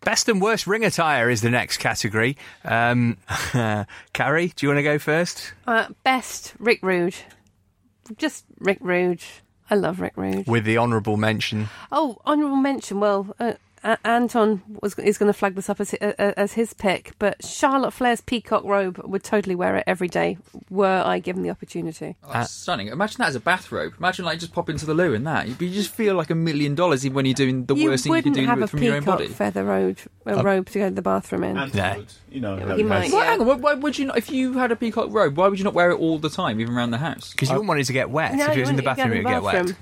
Best and worst ring attire is the next category. Um, Carrie, do you want to go first? Uh, best Rick Rude, just Rick Rude. I love Rick Rude. With the honourable mention. Oh, honourable mention. Well, uh, A- Anton was is going to flag this up as uh, uh, as his pick, but Charlotte Flair's peacock robe would totally wear it every day were I given the opportunity. Oh, that's stunning. Imagine that as a bathrobe. Imagine like just pop into the loo in that. You you just feel like a million dollars even when you're doing the you worst thing you can do have with, from your own peacock body. feather robe, a robe to go to the bathroom in. And you know, Yeah, he might, has- yeah. Well, hang on. Why, why would you not? If you had a peacock robe, why would you not wear it all the time, even around the house? Because you wouldn't want it to get wet. No, if it you was in the bathroom, it would get wet. bathroom.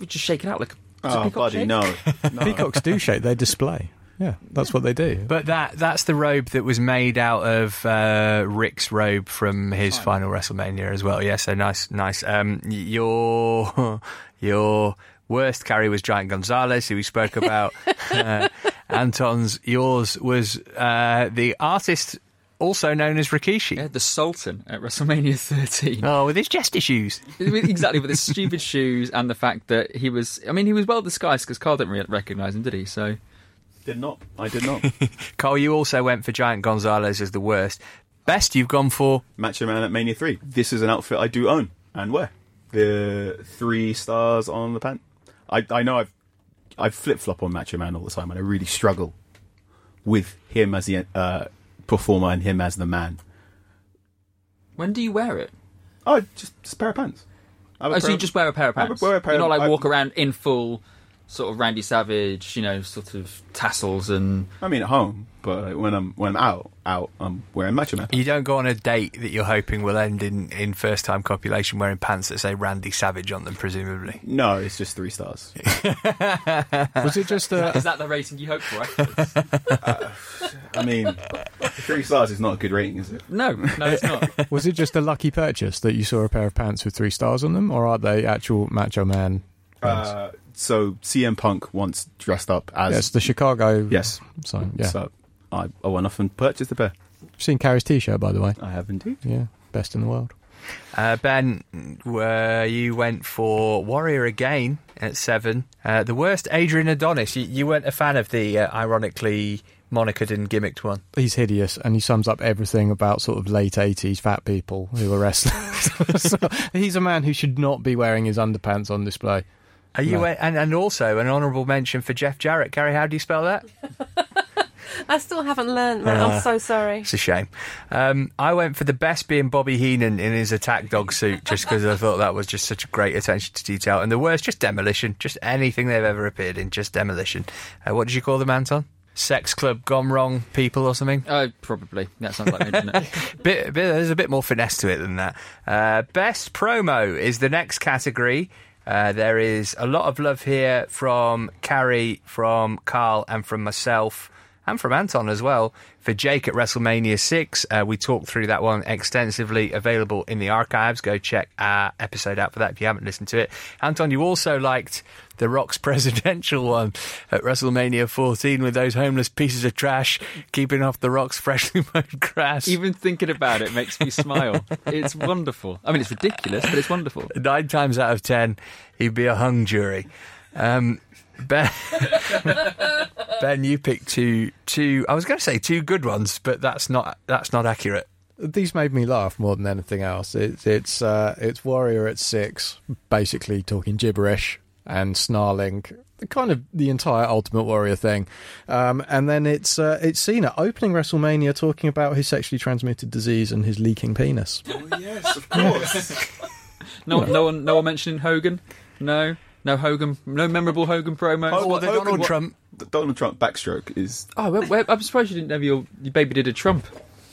You just shake it out like. a Oh, peacock buddy, shake? no. no. Peacocks do shake; they display. Yeah, that's what they do. But that that's the robe that was made out of uh, Rick's robe from his final WrestleMania as well. Yeah, so nice, nice. Um, your your worst Carrie was Giant Gonzalez, who we spoke about. uh, Anton's yours was uh, the artist, also known as Rikishi. Yeah, the Sultan at WrestleMania 13. Oh, with his jester shoes. exactly, with his stupid shoes and the fact that he was. I mean, he was well disguised because Carl didn't re- recognise him, did he? So Did not. I did not. Carl, you also went for Giant Gonzalez as the worst. Best you've gone for Macho Man at Mania 3. This is an outfit I do own and wear. The three stars on the pant. I, I know I've I flip flop on Macho Man all the time and I really struggle with him as the uh, performer and him as the man. when do you wear it? Oh, just, just a pair of pants. I Oh, so you just wear a pair of pants. wear a pair You're not of- like I- walk around in full, sort of Randy Savage, you know, sort of tassels and. I mean, at home, but like, when I'm when I'm out, out, I'm wearing Macho Man. You don't go on a date that you're hoping will end in, in first time copulation wearing pants that say Randy Savage on them, presumably. No, it's just three stars. Was it just a Is that the rating you hope for? I mean, three stars is not a good rating, is it? no, no, it's not. was it just a lucky purchase that you saw a pair of pants with three stars on them, or are they actual Macho Man? pants? Uh, so CM Punk once dressed up as yes, the Chicago. yes. sign. Yeah, So I, I went off and purchased a pair. seen Carrie's T-shirt by the way. I have indeed. Yeah, best in the world. Uh, ben, where you went for Warrior again at seven. Uh, the worst Adrian Adonis. You, you weren't a fan of the uh, ironically monikered and gimmicked one. He's hideous, and he sums up everything about sort of late eighties fat people who are wrestlers. so he's a man who should not be wearing his underpants on display. Are you No. and, and also an honourable mention for Jeff Jarrett. Gary, how do you spell that? I still haven't learned, man. Uh, I'm so sorry. It's a shame. Um, I went for the best being Bobby Heenan in his attack dog suit, just because I thought that was just such a great attention to detail. And the worst, just demolition, just anything they've ever appeared in, just demolition. Uh, what did you call them, Anton? Sex club gone wrong people or something? Oh, probably. That sounds like me, doesn't it? bit, bit, there's a bit more finesse to it than that. Uh, best promo is the next category. Uh, there is a lot of love here from Carrie, from Carl, and from myself, and from Anton as well. For Jake at WrestleMania 6, uh, we talked through that one extensively, available in the archives. Go check our episode out for that if you haven't listened to it. Anton, you also liked the Rock's presidential one at WrestleMania 14 with those homeless pieces of trash keeping off the Rock's freshly mowed grass. Even thinking about it makes me smile. It's wonderful. I mean, it's ridiculous, but it's wonderful. nine times out of ten, he'd be a hung jury. Um, ben, ben, you picked two, two. I was going to say two good ones, but that's not that's not accurate. These made me laugh more than anything else. It's it's uh, it's Warrior at six, basically talking gibberish and snarling, kind of the entire Ultimate Warrior thing. Um, and then it's uh, it's Cena opening WrestleMania talking about his sexually transmitted disease and his leaking penis. yes, of course. No, no one, no one mentioning Hogan. No, no Hogan. No memorable Hogan promos. Oh, Or the Hogan- Donald what- Trump. the Donald Trump backstroke is Oh, well, well, I'm surprised you didn't have your, your baby did a Trump.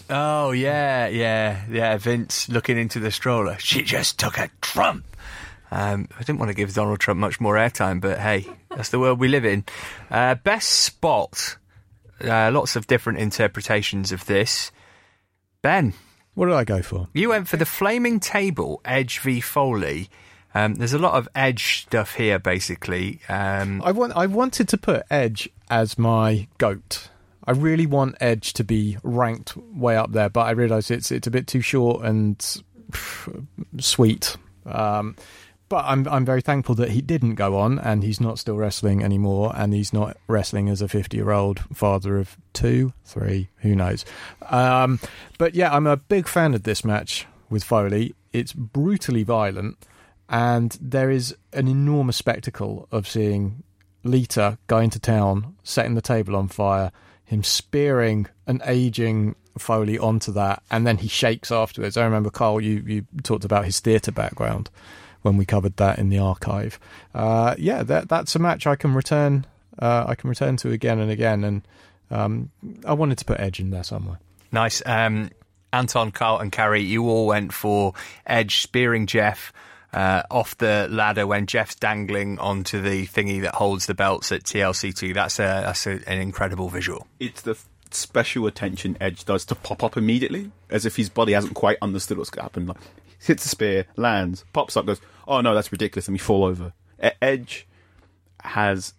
Oh yeah, yeah, yeah. Vince looking into the stroller. She just took a Trump. Um, I didn't want to give Donald Trump much more airtime, but hey, that's the world we live in. Uh, best spot. Uh, lots of different interpretations of this. Ben, What did I go for? you went for the flaming table, Edge v Foley. Um, there's a lot of Edge stuff here, basically. Um, I want I wanted to put Edge as my goat. I really want Edge to be ranked way up there, but I realise it's it's a bit too short and pff, sweet. Um, but I'm I'm very thankful that he didn't go on, and he's not still wrestling anymore, and he's not wrestling as a 50 year old father of two, three, who knows. Um, but yeah, I'm a big fan of this match with Foley. It's brutally violent, and there is an enormous spectacle of seeing Lita going to town, setting the table on fire, him spearing an aging Foley onto that, and then he shakes afterwards. I remember Carl, you you talked about his theatre background when we covered that in the archive. Uh, yeah, that that's a match I can return. Uh, I can return to again and again, and um, I wanted to put Edge in there somewhere. Nice. Um, Anton, Carl, and Carrie, you all went for Edge spearing Jeff uh, off the ladder when Jeff's dangling onto the thingy that holds the belts at TLC2. That's a that's a, an incredible visual. it's the special attention Edge does to pop up immediately, as if his body hasn't quite understood what's going to happen. Like, hits the spear, lands, pops up, goes, "Oh no, that's ridiculous," and we fall over. Edge has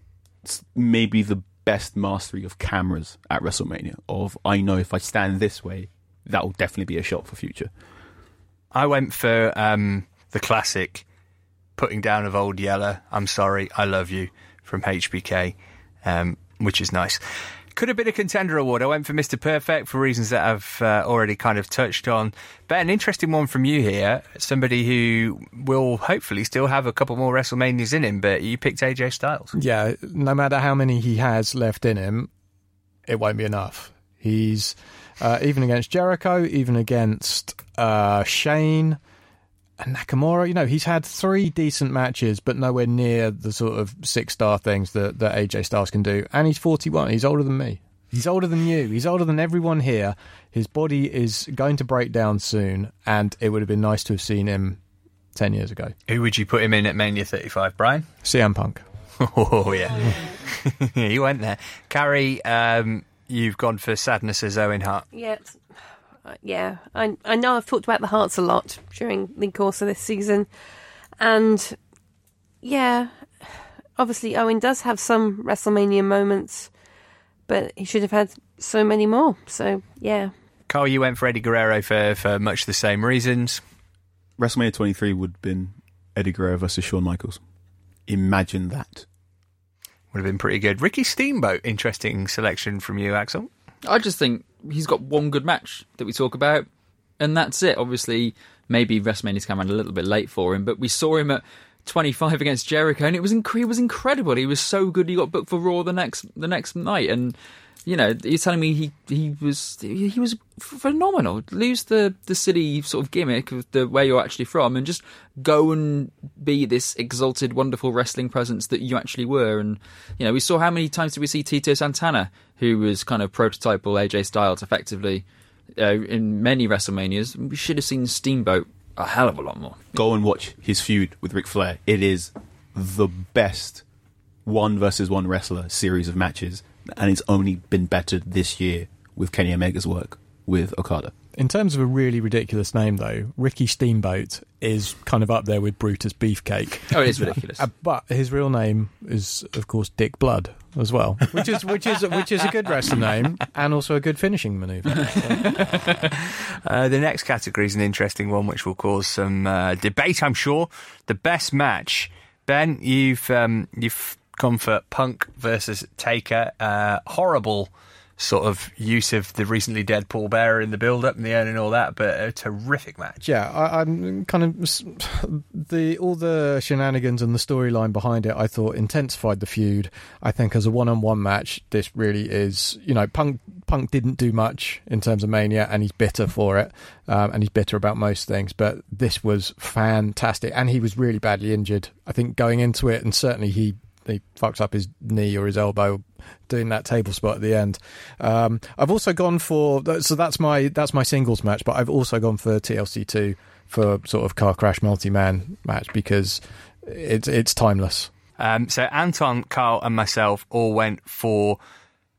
maybe the best mastery of cameras at WrestleMania. Of I know if I stand this way, that will definitely be a shot for future. I went for um, the classic putting down of Old Yeller. I'm sorry, I love you from HBK, um, which is nice. Could have been a contender award. I went for Mr. Perfect for reasons that I've uh, already kind of touched on. But an interesting one from you here. Somebody who will hopefully still have a couple more WrestleManias in him, but you picked AJ Styles. Yeah, no matter how many he has left in him, it won't be enough. He's uh, even against Jericho, even against uh, Shane and Nakamura. You know, he's had three decent matches, but nowhere near the sort of six star things that, that AJ Styles can do. And he's 41. He's older than me. He's older than you. He's older than everyone here. His body is going to break down soon, and it would have been nice to have seen him 10 years ago. Who would you put him in at Mania 35, Brian? CM Punk. Oh, yeah. you went there. Carrie, um, you've gone for sadness as Owen Hart. Yeah, it's- uh, Uh, yeah. I I know I've talked about the Harts a lot during the course of this season, and yeah, obviously Owen does have some WrestleMania moments, but he should have had so many more. So yeah, Carl, you went for Eddie Guerrero for, for much the same reasons. WrestleMania 23 would have been Eddie Guerrero versus Shawn Michaels. Imagine that. Would have been pretty good. Ricky Steamboat, interesting selection from you, Axel. I just think he's got one good match that we talk about, and that's it. Obviously, maybe WrestleMania's come around a little bit late for him, but we saw him at 25 against Jericho, and it was inc- he was incredible. He was so good. He got booked for Raw the next the next night, and you know, you're telling me he he was he, he was phenomenal. Lose the the city sort of gimmick of the where you're actually from, and just go and be this exalted, wonderful wrestling presence that you actually were. And you know, we saw how many times did we see Tito Santana, who was kind of prototypal AJ Styles, effectively uh, in many WrestleManias. We should have seen Steamboat a hell of a lot more. Go and watch his feud with Ric Flair. It is the best one versus one wrestler series of matches, and it's only been bettered this year with Kenny Omega's work with Okada. In terms of a really ridiculous name, though, Ricky Steamboat is kind of up there with Brutus Beefcake. Oh, it is ridiculous. Uh, but his real name is, of course, Dick Blood as well, which is which is which is a good wrestler name and also a good finishing maneuver. Uh, the next category is an interesting one, which will cause some uh, debate, I'm sure. The best match. Ben, you've um, you've for Punk versus Taker. Uh, horrible sort of use of the recently dead Paul Bearer in the build-up and the end and all that, but a terrific match. Yeah, I, I'm kind of the all the shenanigans and the storyline behind it. I thought intensified the feud. I think as a one-on-one match, this really is. You know, Punk Punk didn't do much in terms of Mania, and he's bitter for it, um, and he's bitter about most things. But this was fantastic, and he was really badly injured. I think going into it, and certainly he he fucks up his knee or his elbow doing that table spot at the end. Um, I've also gone for so that's my that's my singles match, but I've also gone for TLC two for sort of car crash multi man match because it's it's timeless. Um, so Anton, Carl, and myself all went for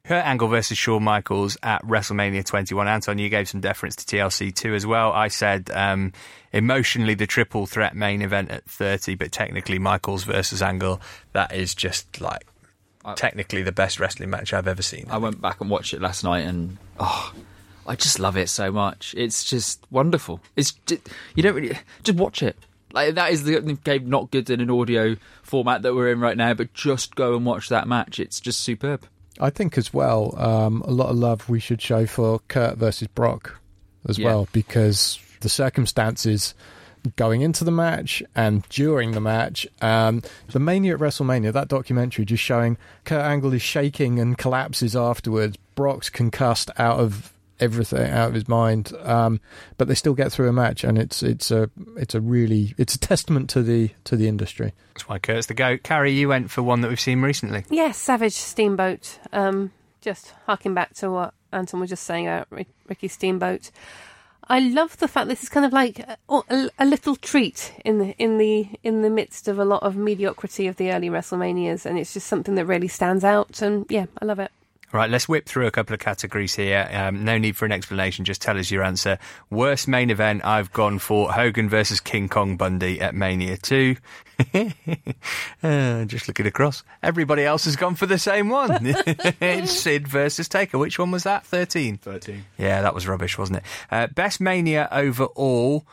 Kurt Angle versus Shawn Michaels at WrestleMania 21. Anton, you gave some deference to TLC 2 as well. I said um, emotionally the triple threat main event at 30, but technically Michaels versus Angle, that is just like technically the best wrestling match I've ever seen. I went back and watched it last night, and oh, I just love it so much. It's just wonderful. It's just, you don't really just watch it. Like that is the game not good in an audio format that we're in right now, but just go and watch that match. It's just superb. I think as well, um, a lot of love we should show for Kurt versus Brock as Yeah. well because the circumstances going into the match and during the match, um, the Mania at WrestleMania, that documentary just showing Kurt Angle is shaking and collapses afterwards. Brock's concussed out of everything, out of his mind, um, but they still get through a match, and it's it's a it's a really it's a testament to the to the industry. That's why Kurt's the goat. Carrie, you went for one that we've seen recently. Yes, Savage Steamboat. Um, just harking back to what Anton was just saying about Rick- Ricky Steamboat. I love the fact this is kind of like a, a, a little treat in the in the in the midst of a lot of mediocrity of the early WrestleManias, and it's just something that really stands out. And yeah, I love it. Right, let's whip through a couple of categories here. Um, no need for an explanation, just tell us your answer. Worst main event, I've gone for Hogan versus King Kong Bundy at Mania 2. uh, just looking across. Everybody else has gone for the same one. it's Sid versus Taker. Which one was that? 13? 13. Yeah, that was rubbish, wasn't it? Uh, best Mania overall.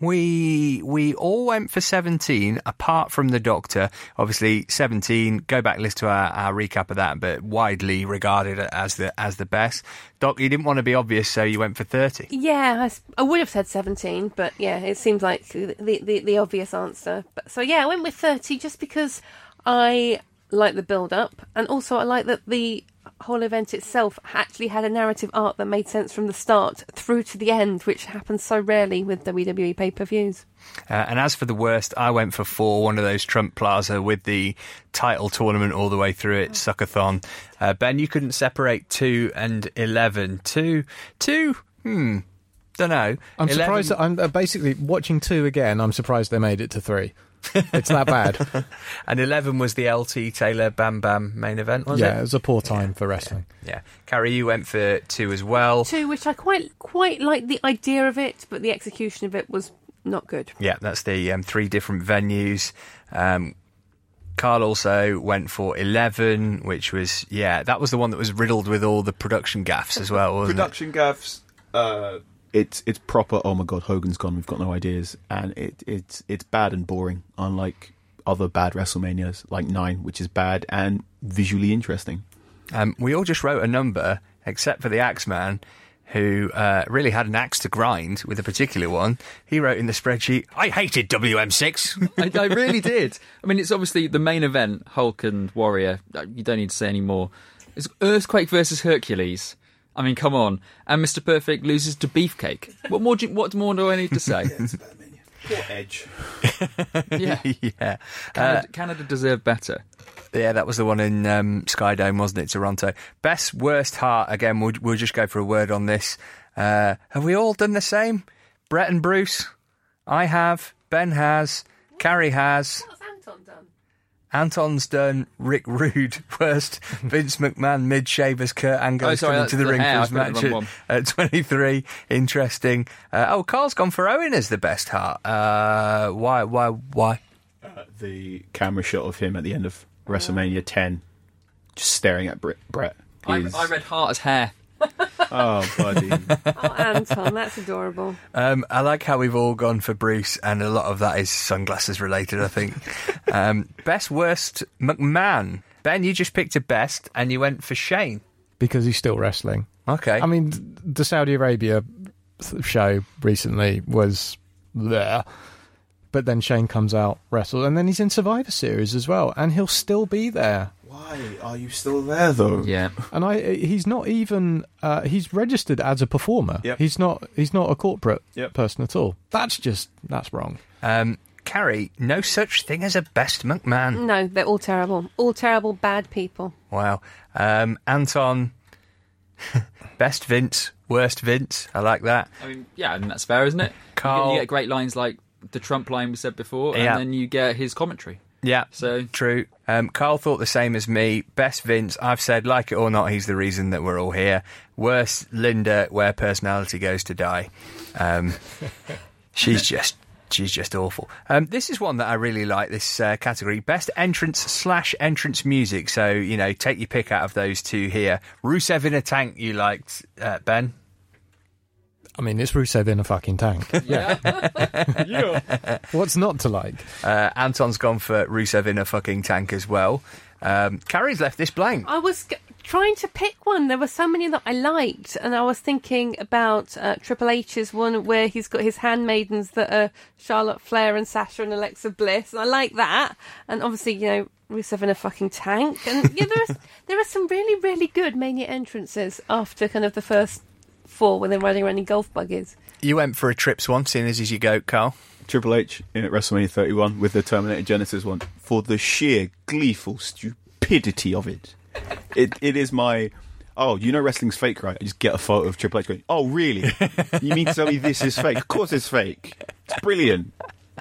We we all went for 17, apart from the Doctor. Obviously, 17. Go back, listen to our, our recap of that, but widely regarded as the as the best. Doc, you didn't want to be obvious, so you went for 30. Yeah, I would have said 17, but yeah, it seems like the, the, the obvious answer. But So yeah, I went with 30 just because I like the build up and also I like that the whole event itself actually had a narrative arc that made sense from the start through to the end, which happens so rarely with WWE pay per views. Uh, and as for the worst, I went for four, one of those Trump Plaza with the title tournament all the way through it, Suckathon. Uh, ben, you couldn't separate two and eleven. Two, two, hmm, don't know. I'm surprised that I'm uh, basically watching two again. I'm surprised they made it to three. It's that bad. And 11 was the LT Taylor Bam Bam main event, was yeah, it Yeah, it? was a poor time for wrestling. Yeah. Carrie, you went for two as well. Two, which I quite quite like the idea of it, but the execution of it was not good. Yeah, that's the um, three different venues. Um, Carl also went for 11, which was, yeah, that was the one that was riddled with all the production gaffes as well, wasn't Production gaffs. Uh, it's it's proper. Oh my god, Hogan's gone. We've got no ideas, and it it's it's bad and boring. Unlike other bad WrestleManias like Nine, which is bad and visually interesting. Um, we all just wrote a number, except for the Axeman, who uh, really had an axe to grind with a particular one. He wrote in the spreadsheet, I hated WM6. I, I really did. I mean, it's obviously the main event, Hulk and Warrior. Uh, You don't need to say any more. It's Earthquake versus Hercules. I mean, come on. And Mr. Perfect loses to Beefcake. What more? Do, what more do I need to say? Poor Edge. yeah, yeah. Canada, Canada deserved better. Yeah, that was the one in um, Skydome, wasn't it, Toronto? Best, worst Hart. Again, we'll, we'll just go for a word on this. Uh, have we all done the same? Bret and Bruce? I have. Ben has. Carrie has. What's Anton done? Anton's done Rick Rude worst. Vince McMahon mid shavers. Kurt Angle Oh, sorry, coming to the, the ring for his match at, at 23. Interesting. Uh, oh, Carl's gone for Owen as the best Hart. Uh, why? Why? Why? The camera shot of him at the end of WrestleMania 10, just staring at Bret. Bret I, I read Hart as hair. Oh, buddy. Oh, Anton, that's adorable. Um, I like how we've all gone for Bruce, and a lot of that is sunglasses related, I think. um, best, worst, McMahon. Ben, you just picked a best, and you went for Shane. because he's still wrestling. Okay. I mean, the Saudi Arabia show recently was there, but then Shane comes out, wrestles, and then he's in Survivor Series as well, and he'll still be there. Why are you still there, though? Yeah. And I, he's not even, uh, he's registered as a performer. Yep. He's not, he's not a corporate Yep. person at all. That's just, that's wrong. um, Carrie, no such thing as a best McMahon. No, they're all terrible. All terrible, bad people. Wow. Um, Anton, best Vince, worst Vince. I like that. I mean, yeah, and that's fair, isn't it? You get- Carl- You get, great lines like the Trump line we said before, and Yeah. then you get his commentary. Yeah, So- true. Um, Carl thought the same as me. Best Vince, I've said, like it or not, he's the reason that we're all here. Worst Linda, where personality goes to die. Um, she's just. She's just awful. Um, this is one that I really like. This uh, category: best entrance slash entrance music. So you know, take your pick out of those two here. Rusev in a tank. You liked uh, Ben? I mean, it's Rusev in a fucking tank. Yeah. What's not to like? Uh, Anton's gone for Rusev in a fucking tank as well. Um, Carrie's left this blank. I was g- trying to pick one. There were so many that I liked, and I was thinking about uh, Triple H's one where he's got his handmaidens that are Charlotte Flair and Sasha and Alexa Bliss, and I like that. And obviously, you know, Rusev in a fucking tank, and yeah, there are there are some really really good Mania entrances after kind of the first four when they're riding around in golf buggies. You went for a trips one, seeing as you go, Carl. Triple H in at WrestleMania 31 with the Terminator Genisys one for the sheer gleeful stupidity of it. It it is my oh you know wrestling's fake right? I just get a photo of Triple H going oh really? you mean to tell me this is fake? Of course it's fake. It's brilliant.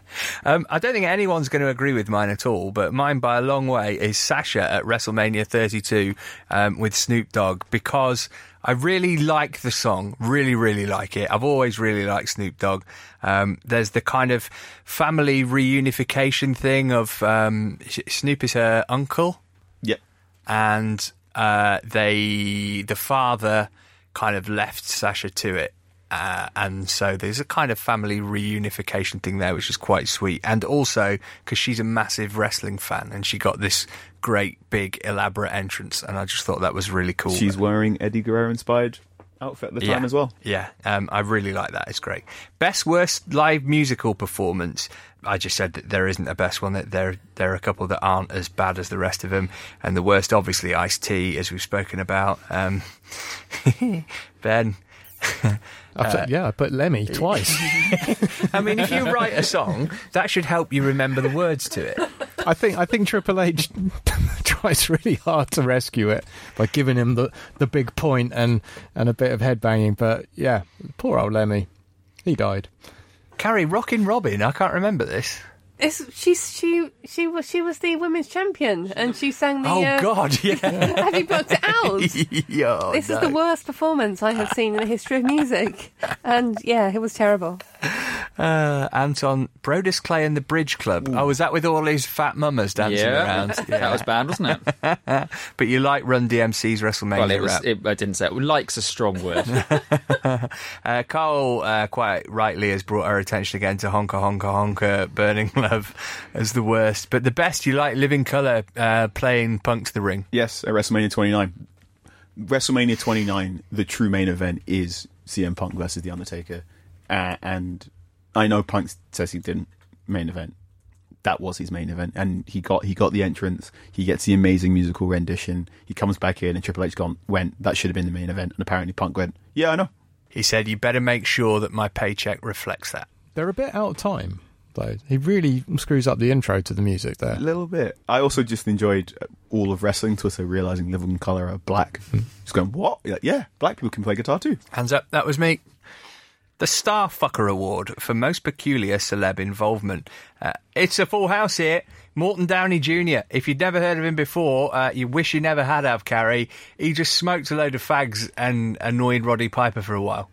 Um, I don't think anyone's going to agree with mine at all, but mine by a long way is Sasha at WrestleMania 32 um, with Snoop Dogg because I really like the song, really, really like it. I've always really liked Snoop Dogg. Um, there's the kind of family reunification thing of um, Snoop is her uncle. Yep. and uh, they the father kind of left Sasha to it. Uh, and so there's a kind of family reunification thing there, which is quite sweet. And also because she's a massive wrestling fan, and she got this great, big, elaborate entrance, and I just thought that was really cool. She's wearing Eddie Guerrero inspired outfit at the time as well. Yeah, um, I really like that. It's great. Best worst live musical performance. I just said that there isn't a best one. That there there are a couple that aren't as bad as the rest of them, and the worst, obviously, Ice T, as we've spoken about. Um, ben. I put, uh, yeah, I put Lemmy twice. I mean, if you write a song, that should help you remember the words to it. I think I think Triple H tries really hard to rescue it by giving him the, the big point and, and a bit of headbanging. But yeah, poor old Lemmy, he died. Carrie, Rockin' Robin, I can't remember this. It's, she's she she was she was the women's champion and she sang the. Oh, uh, God, yeah. Have you booked it out? yeah, this is the worst performance I have seen in the history of music, and yeah, it was terrible. Uh, Anton, Brodus Clay and the Bridge Club. Oh, was that with all these fat mummers dancing yeah, around? Yeah. That was bad, wasn't it? But you like Run DMC's WrestleMania well, it was. rap. It, I didn't say it. Like's a strong word. Uh, Carl uh, quite rightly has brought our attention again to Honka Honka Honka Burning Love as the worst. But the best, you like Living Colour uh, playing Punk to the Ring. Yes, at WrestleMania 29. WrestleMania 29, the true main event is CM Punk versus The Undertaker. Uh, and I know Punk says he didn't main event. That was his main event, and he got he got the entrance. He gets the amazing musical rendition. He comes back in, and Triple H gone went. That should have been the main event, and apparently Punk went. Yeah, I know. He said, You better make sure that my paycheck reflects that. They're a bit out of time, though. He really screws up the intro to the music there. A little bit. I also just enjoyed all of wrestling Twitter realizing Living Color are black. Hmm. Just going, what? Like, yeah, black people can play guitar too. Hands up, that was me. The Starfucker Award for Most Peculiar Celeb Involvement. Uh, it's a full house here. Morton Downey Jr. If you'd never heard of him before, uh, you wish you never had have, Carrie. He just smoked a load of fags and annoyed Roddy Piper for a while.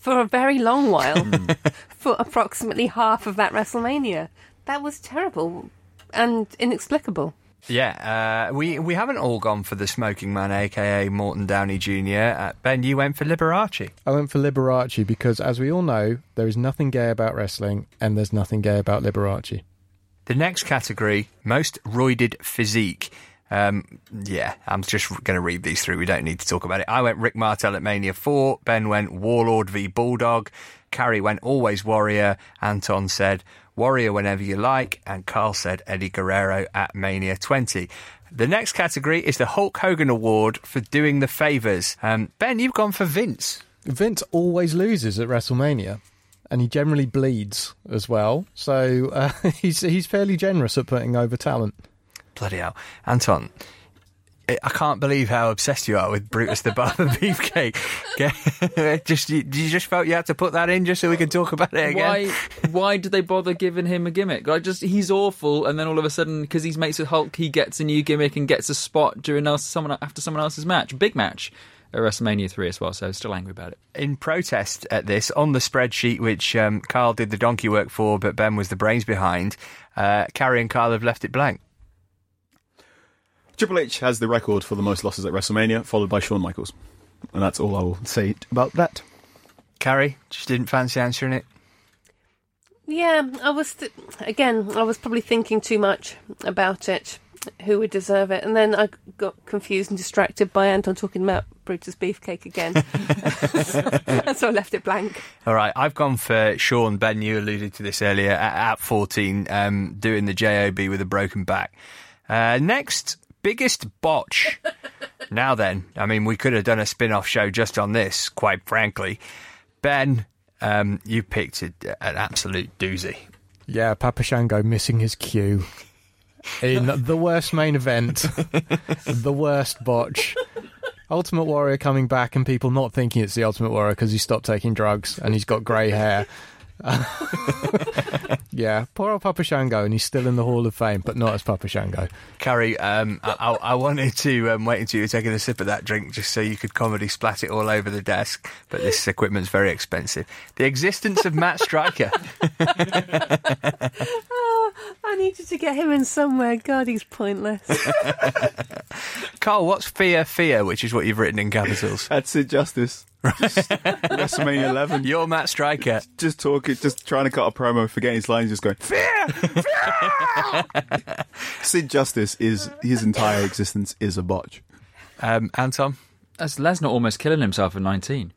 For a very long while, for approximately half of that WrestleMania, that was terrible and inexplicable. Yeah, uh, we we haven't all gone for the smoking man, aka Morton Downey Jr. Uh, ben, you went for Liberace. I went for Liberace because, as we all know, there is nothing gay about wrestling, and there's nothing gay about Liberace. The next category, most roided physique. Um, yeah, I'm just going to read these through. We don't need to talk about it. I went Rick Martel at Mania 4. Ben went Warlord v Bulldog. Carrie went Always Warrior. Anton said Warrior whenever you like. And Carl said Eddie Guerrero at Mania 20. The next category is the Hulk Hogan Award for doing the favours. Um, ben, you've gone for Vince. Vince always loses at WrestleMania, and he generally bleeds as well. So uh, he's he's fairly generous at putting over talent. Bloody hell. Anton, I can't believe how obsessed you are with Brutus the Barber Beefcake. Okay? just you, you just felt you had to put that in just so we could talk about it again. Why? Why did they bother giving him a gimmick? Like, just he's awful, and then all of a sudden, because he's mates with Hulk, he gets a new gimmick and gets a spot during else, someone after someone else's match, big match at WrestleMania three as well. So still angry about it. In protest at this, on the spreadsheet which um, Carl did the donkey work for, but Ben was the brains behind, uh, Carrie and Carl have left it blank. Triple H has the record for the most losses at WrestleMania, followed by Shawn Michaels. And that's all I will say about that. Carrie, just didn't fancy answering it. Yeah, I was th- again. I was probably thinking too much about it. Who would deserve it? And then I got confused and distracted by Anton talking about Brutus Beefcake again, and so I left it blank. All right, I've gone for Shawn. Ben, you alluded to this earlier at, at 14, um, doing the JOB with a broken back. Uh, next, biggest botch. now then, I mean, we could have done a spin off show just on this, quite frankly. Ben, um, you picked a, an absolute doozy. Yeah, Papa Shango missing his cue in the worst main event, the worst botch. Ultimate Warrior coming back and people not thinking it's the Ultimate Warrior because he stopped taking drugs and he's got grey hair. Yeah, poor old Papa Shango, and he's still in the Hall of Fame, but not as Papa Shango. Carrie, um, I, I I wanted to um, wait until you were taking a sip of that drink just so you could comedy splat it all over the desk, but this equipment's very expensive. The existence of Matt Striker. Oh, I needed to get him in somewhere. God, he's pointless. Carl, what's fear, fear, which is what you've written in capitals? That's it, Justice. Just WrestleMania 11. You're Matt Striker. Just talking, just trying to cut a promo, forgetting his lines, just going, Fear! Fear! Sid Justice is, his entire existence is a botch. Um, Anton? That's Lesnar almost killing himself at 19.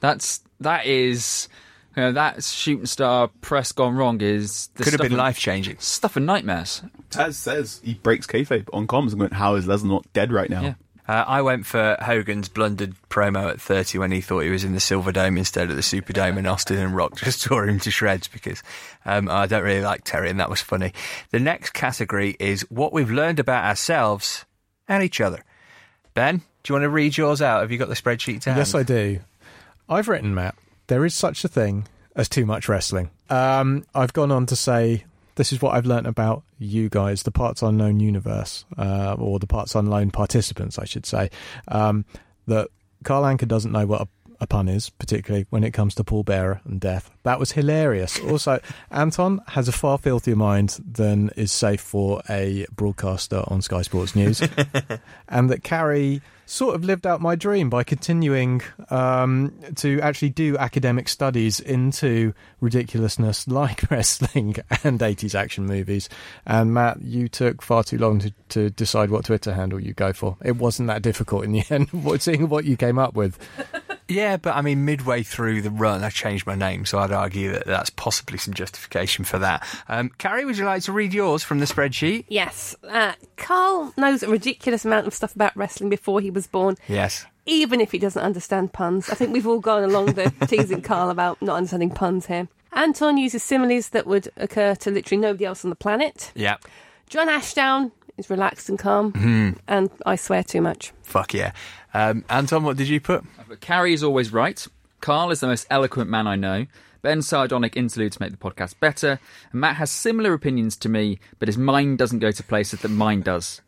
That's that is You know, that shooting star press gone wrong is the Could have been life changing. Stuff and nightmares. Taz says he breaks kayfabe on comms and went, "How is Lesnar not dead right now?" Yeah. Uh, I went for Hogan's blundered promo at 30 when he thought he was in the Silver Dome instead of the Superdome, and Austin and Rock just tore him to shreds because um, I don't really like Terry, and that was funny. The next category is what we've learned about ourselves and each other. Ben, do you want to read yours out? Have you got the spreadsheet to hand? Yes, I do. I've written, Matt, there is such a thing as too much wrestling. Um, I've gone on to say this is what I've learnt about you guys, the Parts Unknown universe, uh, or the Parts Unknown participants, I should say. Um, that Carl Anka doesn't know what a, a pun is, particularly when it comes to Paul Bearer and death. That was hilarious. Also, Anton has a far filthier mind than is safe for a broadcaster on Sky Sports News, and that Carrie sort of lived out my dream by continuing um, to actually do academic studies into ridiculousness like wrestling and 80s action movies. And Matt, you took far too long to, to decide what Twitter handle you go for. It wasn't that difficult in the end, seeing what you came up with. Yeah, but I mean, midway through the run, I changed my name, so I'd argue that that's possibly some justification for that. Um, Carrie, would you like to read yours from the spreadsheet? Yes, uh, Carl knows a ridiculous amount of stuff about wrestling before he was born, Yes. even if he doesn't understand puns. I think we've all gone along the teasing Carl about not understanding puns here. Anton uses similes that would occur to literally nobody else on the planet. Yeah. John Ashdown is relaxed and calm, Mm-hmm. and I swear too much. Fuck yeah. Um, Anton, what did you put? But Carrie is always right. Carl is the most eloquent man I know. Ben's sardonic interludes make the podcast better. And Matt has similar opinions to me, but his mind doesn't go to places that mine does.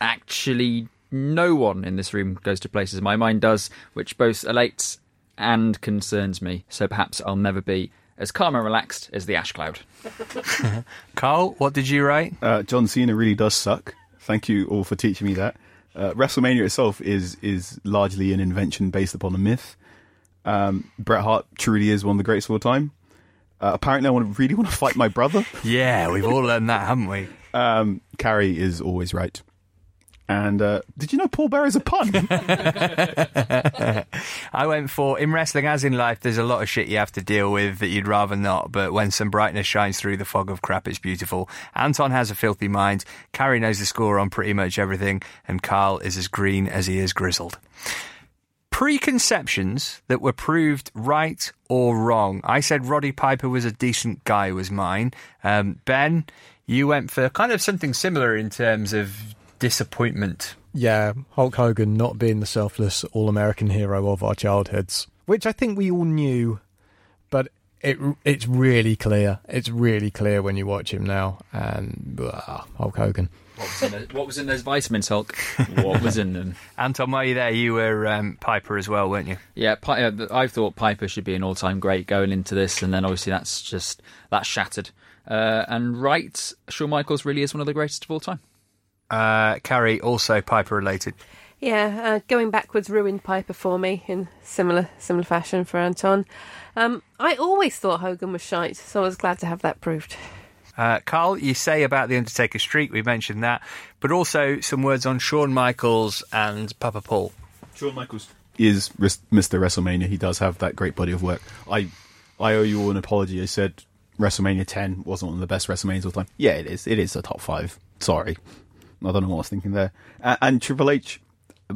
Actually, no one in this room goes to places my mind does, which both elates and concerns me. So perhaps I'll never be as calm and relaxed as the ash cloud. Carl, what did you write? Uh, John Cena really does suck. Thank you all for teaching me that. Uh, WrestleMania itself is is largely an invention based upon a myth. Um, Bret Hart truly is one of the greatest of all time. Uh, apparently, I want to, really want to fight my brother. Yeah, we've all learned that, haven't we? Um, Carrie is always right. And uh, did you know Paul Bearer is a pun? I went for in wrestling, as in life, there's a lot of shit you have to deal with that you'd rather not. But when some brightness shines through the fog of crap, it's beautiful. Anton has a filthy mind. Carrie knows the score on pretty much everything, and Carl is as green as he is grizzled. Preconceptions that were proved right or wrong. I said Roddy Piper was a decent guy. Was mine. Um, ben, you went for kind of something similar in terms of disappointment. Yeah, Hulk Hogan not being the selfless all American hero of our childhoods, which I think we all knew, but it it's really clear. It's really clear when you watch him now. And uh, Hulk Hogan. What was, in those, what was in those vitamins, Hulk? What was in them? Anton, while you're there, you were um, Piper as well, weren't you? Yeah, Pi- uh, I thought Piper should be an all-time great going into this, and then obviously that's just that's shattered. Uh, and right, Shawn Michaels really is one of the greatest of all time. Uh, Carrie, also Piper related. Yeah, uh, going backwards ruined Piper for me in similar similar fashion for Anton. Um, I always thought Hogan was shite, so I was glad to have that proved. Uh, Carl, you say about the Undertaker streak, we mentioned that, but also some words on Shawn Michaels and Papa Paul. Shawn Michaels is Mr. WrestleMania. He does have that great body of work. I I owe you all an apology. I said WrestleMania 10 wasn't one of the best WrestleManias of all time. Yeah, it is. It is a top five. Sorry. I don't know what I was thinking there. And, and Triple H,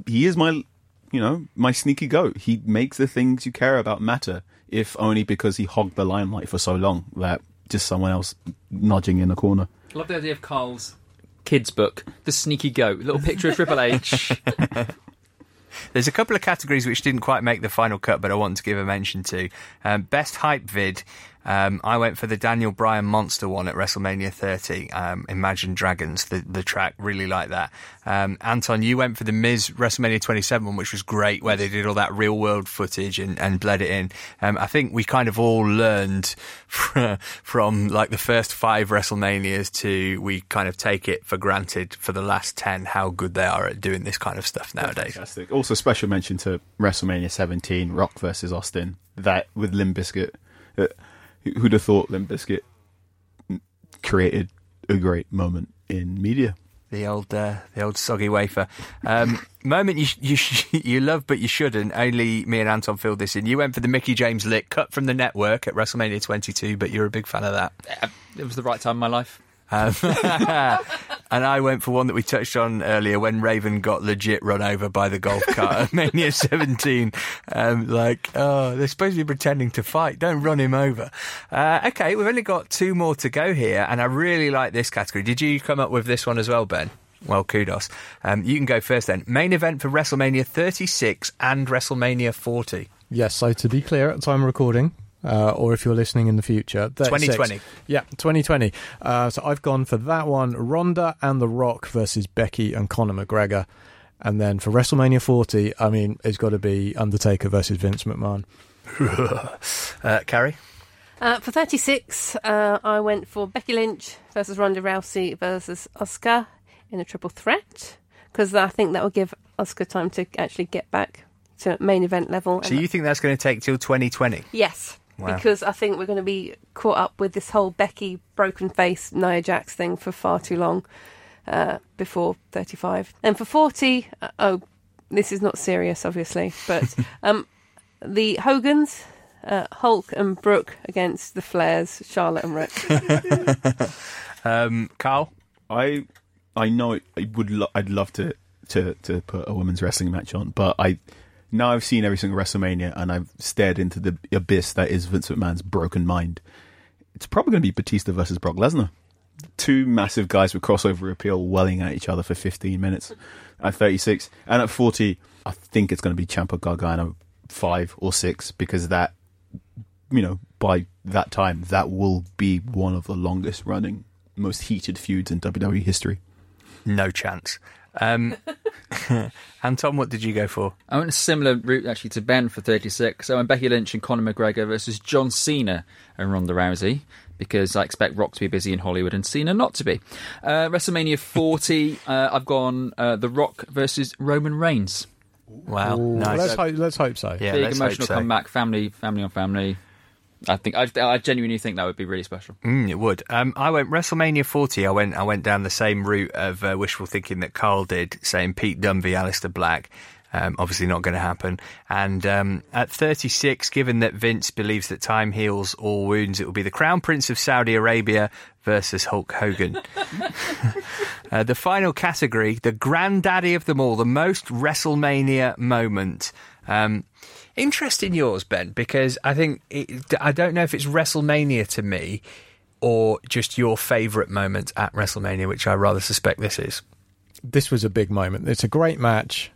he is my, you know, my sneaky goat. He makes the things you care about matter, if only because he hogged the limelight for so long that just someone else nudging in the corner. I love the idea of Carl's kids' book, The Sneaky Goat, little picture of Triple H. There's a couple of categories which didn't quite make the final cut, but I want to give a mention to. Um, best hype vid. Um, I went for the Daniel Bryan monster one at WrestleMania 30. Um, Imagine Dragons, the, the track, really like that. Um, Anton, you went for the Miz WrestleMania 27 one, which was great, where they did all that real world footage and, and bled it in. Um, I think we kind of all learned from like the first five WrestleManias to we kind of take it for granted for the last 10 how good they are at doing this kind of stuff nowadays. Fantastic. Also, special mention to WrestleMania 17, Rock versus Austin. That with Limp Bizkit. Uh, who'd have thought Limp Bizkit created a great moment in media? the old uh, the old soggy wafer. Um, moment you you sh- you love but you shouldn't. Only me and Anton filled this in. You went for the Mickie James lick cut from the network at WrestleMania 22, but you're a big fan of that. It was the right time in my life. Um, and I went for one that we touched on earlier when Raven got legit run over by the golf cart at Mania 17. Um, like, oh, they're supposed to be pretending to fight. Don't run him over. Uh, okay, we've only got two more to go here, and I really like this category. Did you come up with this one as well, Ben? Well, kudos. Um, you can go first then. Main event for WrestleMania 36 and WrestleMania 40. Yes, so to be clear, at the time of recording, uh, or if you're listening in the future, 36. 2020. Yeah, 2020. Uh, so I've gone for that one Ronda and The Rock versus Becky and Conor McGregor. And then for WrestleMania 40, I mean, it's got to be Undertaker versus Vince McMahon. uh, Carrie? Uh, for 36, uh, I went for Becky Lynch versus Ronda Rousey versus Asuka in a triple threat because I think that will give Asuka time to actually get back to main event level. So you think that's going to take till 2020? Yes. Wow. Because I think we're going to be caught up with this whole Becky broken face Nia Jax thing for far too long uh, before 35. And for 40, uh, oh, this is not serious, obviously, but um, the Hogans, uh, Hulk and Brooke against the Flairs, Charlotte and Ric. Um, Carl? I I know it, I would lo- I'd love to, to to put a women's wrestling match on, but I now I've seen every single WrestleMania and I've stared into the abyss that is Vince McMahon's broken mind. It's probably going to be Batista versus Brock Lesnar. Two massive guys with crossover appeal welling at each other for 15 minutes at 36. And at 40, I think it's going to be Ciampa Gargano 5 or 6 because that, you know, by that time, that will be one of the longest running, most heated feuds in WWE history. No chance. Um, Tom, what did you go for? I went a similar route actually to Ben for 36. So I went Becky Lynch and Conor McGregor versus John Cena and Ronda Rousey because I expect Rock to be busy in Hollywood and Cena not to be. Uh, WrestleMania 40, uh, I've gone uh, The Rock versus Roman Reigns. Wow, Ooh, nice. let's, hope, let's hope so. Yeah, Big let's hope emotional so. comeback, family, family on family. I think I, I genuinely think that would be really special. Mm, it would. Um, I went WrestleMania 40. I went. I went down the same route of uh, wishful thinking that Carl did, saying Pete Dunne v Aleister Black. Um, obviously not going to happen. And um, at 36, given that Vince believes that time heals all wounds, it will be the Crown Prince of Saudi Arabia versus Hulk Hogan. uh, the final category, the granddaddy of them all, the most WrestleMania moment. Um, interest in yours, Ben, because I think it, I don't know if it's WrestleMania to me or just your favourite moment at WrestleMania, which I rather suspect this is. This was a big moment. It's a great match.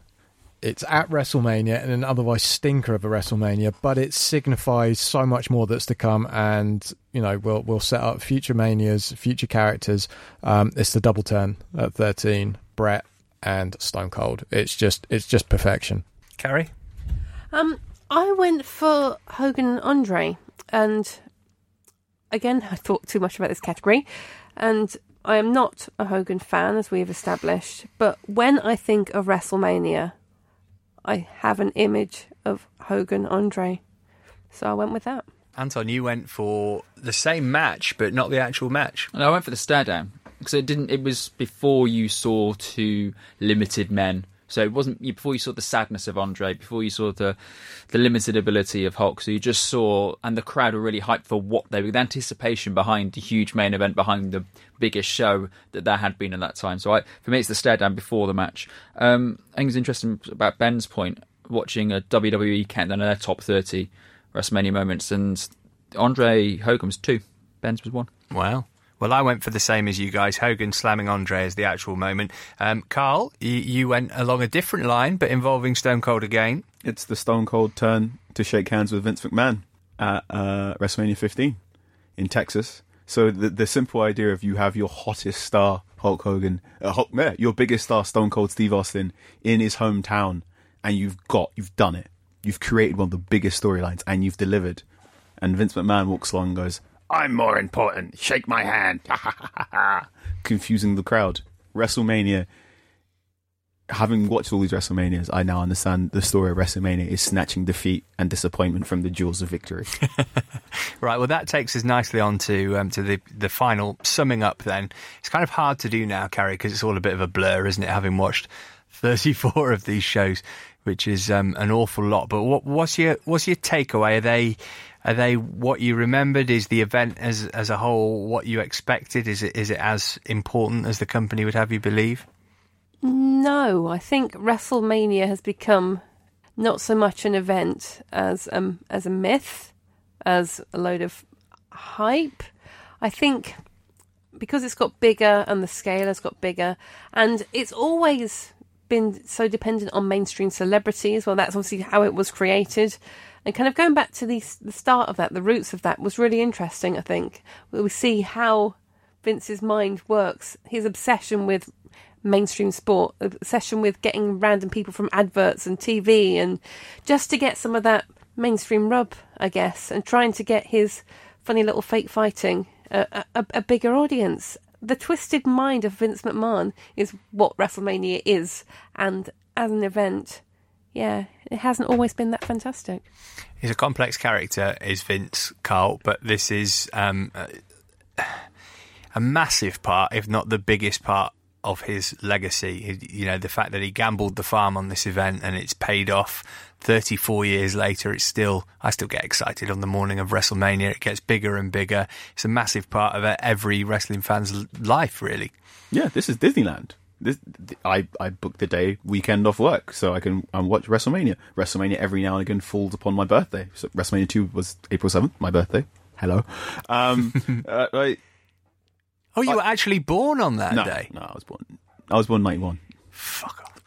It's at WrestleMania and an otherwise stinker of a WrestleMania, but it signifies so much more that's to come, and you know we'll we'll set up future manias, future characters. Um, it's the double turn at thirteen, Bret and Stone Cold. It's just it's just perfection. Carrie? Um, I went for Hogan and Andre, and again, I thought too much about this category, and I am not a Hogan fan, as we have established. But when I think of WrestleMania, I have an image of Hogan Andre, so I went with that. Anton, you went for the same match, but not the actual match. And I went for the stare down because it didn't. It was before you saw two limited men. So it wasn't before you saw the sadness of Andre, before you saw the the limited ability of Hulk. So you just saw, and the crowd were really hyped for what they were, the anticipation behind the huge main event, behind the biggest show that there had been at that time. So I, for me, it's the stare down before the match. Um, I think it's interesting about Ben's point, watching a WWE countdown of their top thirty WrestleMania moments, and Andre Hogan was two, Ben's was one. Wow. Well, I went for the same as you guys. Hogan slamming Andre as the actual moment. Um, Carl, you, you went along a different line, but involving Stone Cold again. It's the Stone Cold turn to shake hands with Vince McMahon at uh, WrestleMania 15 in Texas. So the the simple idea of you have your hottest star Hulk Hogan, uh, Hulk, yeah, your biggest star Stone Cold Steve Austin in his hometown, and you've got you've done it. You've created one of the biggest storylines, and you've delivered. And Vince McMahon walks along and goes, "I'm more important. Shake my hand." confusing the crowd. WrestleMania having watched all these WrestleManias, I now understand the story of WrestleMania is snatching defeat and disappointment from the jewels of victory. Right, well, that takes us nicely on to um, to the the final summing up. Then it's kind of hard to do now, Carrie, because it's all a bit of a blur, isn't it? Having watched thirty four of these shows, which is um, an awful lot. But what, what's your what's your takeaway? Are they are they what you remembered? Is the event as as a whole what you expected? Is it is it as important as the company would have you believe? No, I think WrestleMania has become not so much an event as um as a myth, as a load of hype. I think because it's got bigger and the scale has got bigger, and it's always been so dependent on mainstream celebrities. Well, that's obviously how it was created. And kind of going back to the, the start of that, the roots of that was really interesting, I think. We see how Vince's mind works, his obsession with mainstream sport, obsession with getting random people from adverts and TV, and just to get some of that mainstream rub, I guess, and trying to get his funny little fake fighting a, a, a bigger audience. The twisted mind of Vince McMahon is what WrestleMania is, and as an event, yeah, it hasn't always been that fantastic. He's a complex character, is Vince Carl, but this is um, a, a massive part, if not the biggest part of his legacy. You know, the fact that he gambled the farm on this event and it's paid off 34 years later, it's still, I still get excited on the morning of WrestleMania. It gets bigger and bigger. It's a massive part of every wrestling fan's life, really. Yeah, this is Disneyland. This, I, I booked the day weekend off work so I can um, watch WrestleMania. WrestleMania every now and again falls upon my birthday. So WrestleMania 2 was April 7th, my birthday. Hello. Um, uh, Oh, you I- were actually born on that no, day? no, I was born. I was born ninety one. Fuck off.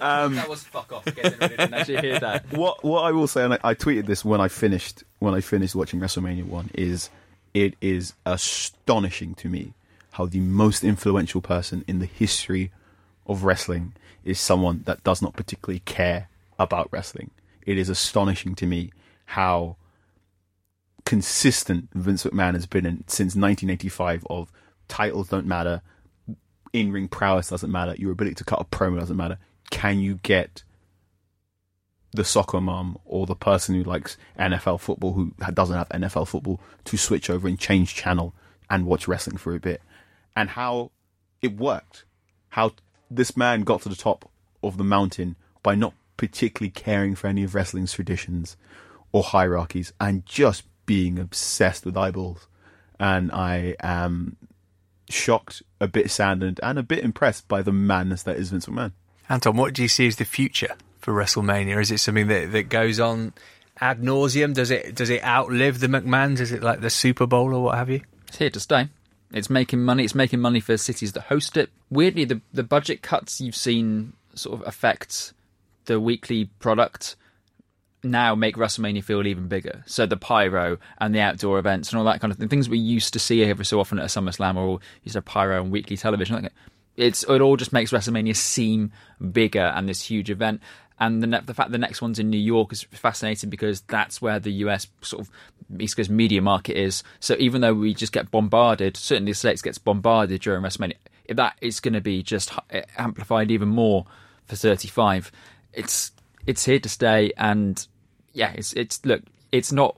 Um, that was fuck off. I guess anybody didn't actually hear that. What what I will say, and I, I tweeted this when I finished when I finished watching WrestleMania one, is it is astonishing to me how the most influential person in the history of wrestling is someone that does not particularly care about wrestling. It is astonishing to me how consistent Vince McMahon has been in since 1985 of titles don't matter, in ring prowess doesn't matter, your ability to cut a promo doesn't matter. Can you get the soccer mom or the person who likes NFL football who doesn't have NFL football to switch over and change channel and watch wrestling for a bit? And how it worked. How this man got to the top of the mountain by not particularly caring for any of wrestling's traditions or hierarchies and just being obsessed with eyeballs. And I am shocked, a bit saddened, and a bit impressed by the madness that is Vince McMahon. Anton, what do you see as the future for WrestleMania? Is it something that, that goes on ad nauseum? Does it does it outlive the McMahons? Is it like the Super Bowl or what have you? It's here to stay. It's making money. It's making money for cities that host it. Weirdly, the the budget cuts you've seen sort of affect the weekly product now make WrestleMania feel even bigger. So the pyro and the outdoor events and all that kind of thing, things we used to see every so often at a SummerSlam or used to pyro on weekly television. It's it all just makes WrestleMania seem bigger and this huge event. And the, ne- the fact the next one's in New York is fascinating because that's where the US sort of East Coast media market is. So even though we just get bombarded, certainly the States gets bombarded during WrestleMania, that is going to be just uh, amplified even more for 35. It's it's here to stay, and yeah, it's it's look, it's not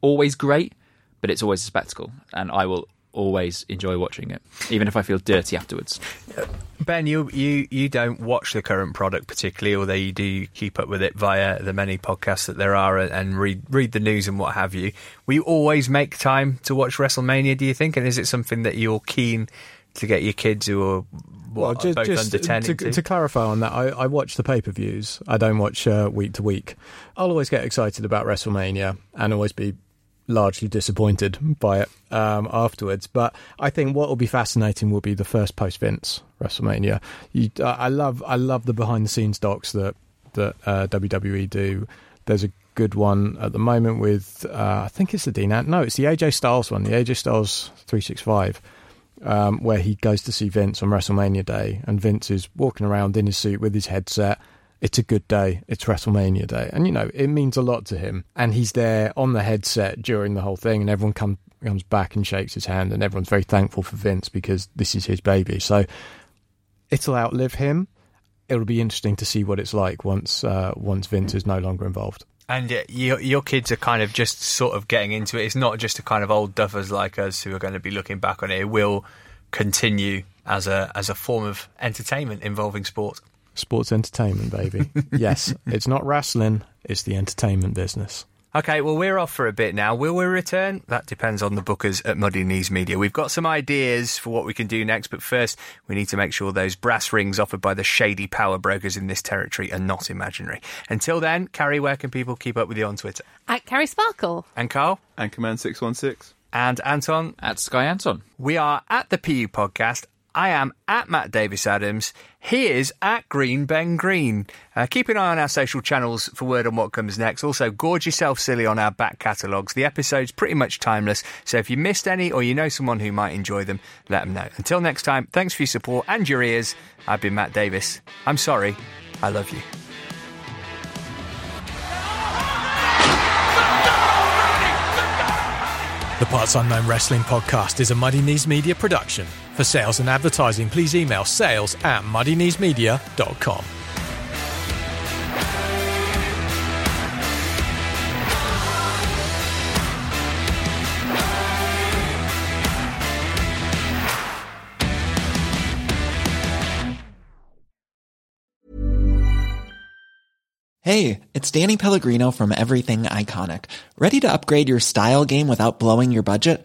always great, but it's always a spectacle, and I will always enjoy watching it, even if I feel dirty afterwards. Ben, you, you, you don't watch the current product particularly, although you do keep up with it via the many podcasts that there are and read read the news and what have you. Will you always make time to watch WrestleMania? Do you think, and is it something that you're keen to get your kids who are what, ju- both under ten to, to clarify on that, I, I watch the pay per views. I don't watch uh, week to week. I'll always get excited about WrestleMania and always be largely disappointed by it um, afterwards. But I think what will be fascinating will be the first post Vince WrestleMania. You, I love I love the behind the scenes docs that that uh, WWE do. There's a good one at the moment with uh, I think it's the Dean. No, it's the AJ Styles one. The AJ Styles three six five. Um, where he goes to see Vince on WrestleMania Day, and Vince is walking around in his suit with his headset. It's a good day. It's WrestleMania Day, and you know it means a lot to him. And he's there on the headset during the whole thing, and everyone come, comes back and shakes his hand, and everyone's very thankful for Vince because this is his baby. So it'll outlive him. It'll be interesting to see what it's like once uh, once Vince is no longer involved. And uh, your, your kids are kind of just sort of getting into it. It's not just a kind of old duffers like us who are going to be looking back on it. It will continue as a as a form of entertainment involving sport. Sports entertainment, baby. yes, it's not wrestling; it's the entertainment business. Okay, well, we're off for a bit now. Will we return? That depends on the bookers at Muddy Knees Media. We've got some ideas for what we can do next, but first, we need to make sure those brass rings offered by the shady power brokers in this territory are not imaginary. Until then, Carrie, where can people keep up with you on Twitter? At Carrie Sparkle. And Carl? Ankaman 616. And Anton? At Sky Anton. We are at the PU Podcast. I am at Matt Davies-Adams. He is at Green Ben Green. Uh, keep an eye on our social channels for word on what comes next. Also, gorge yourself silly on our back catalogues. The episode's pretty much timeless, so if you missed any or you know someone who might enjoy them, let them know. Until next time, thanks for your support and your ears. I've been Matt Davies. I'm sorry. I love you. The Parts Unknown Wrestling Podcast is a Muddy Knees Media production. For sales and advertising, please email sales at muddykneesmedia.com. Hey, it's Danny Pellegrino from Everything Iconic. Ready to upgrade your style game without blowing your budget?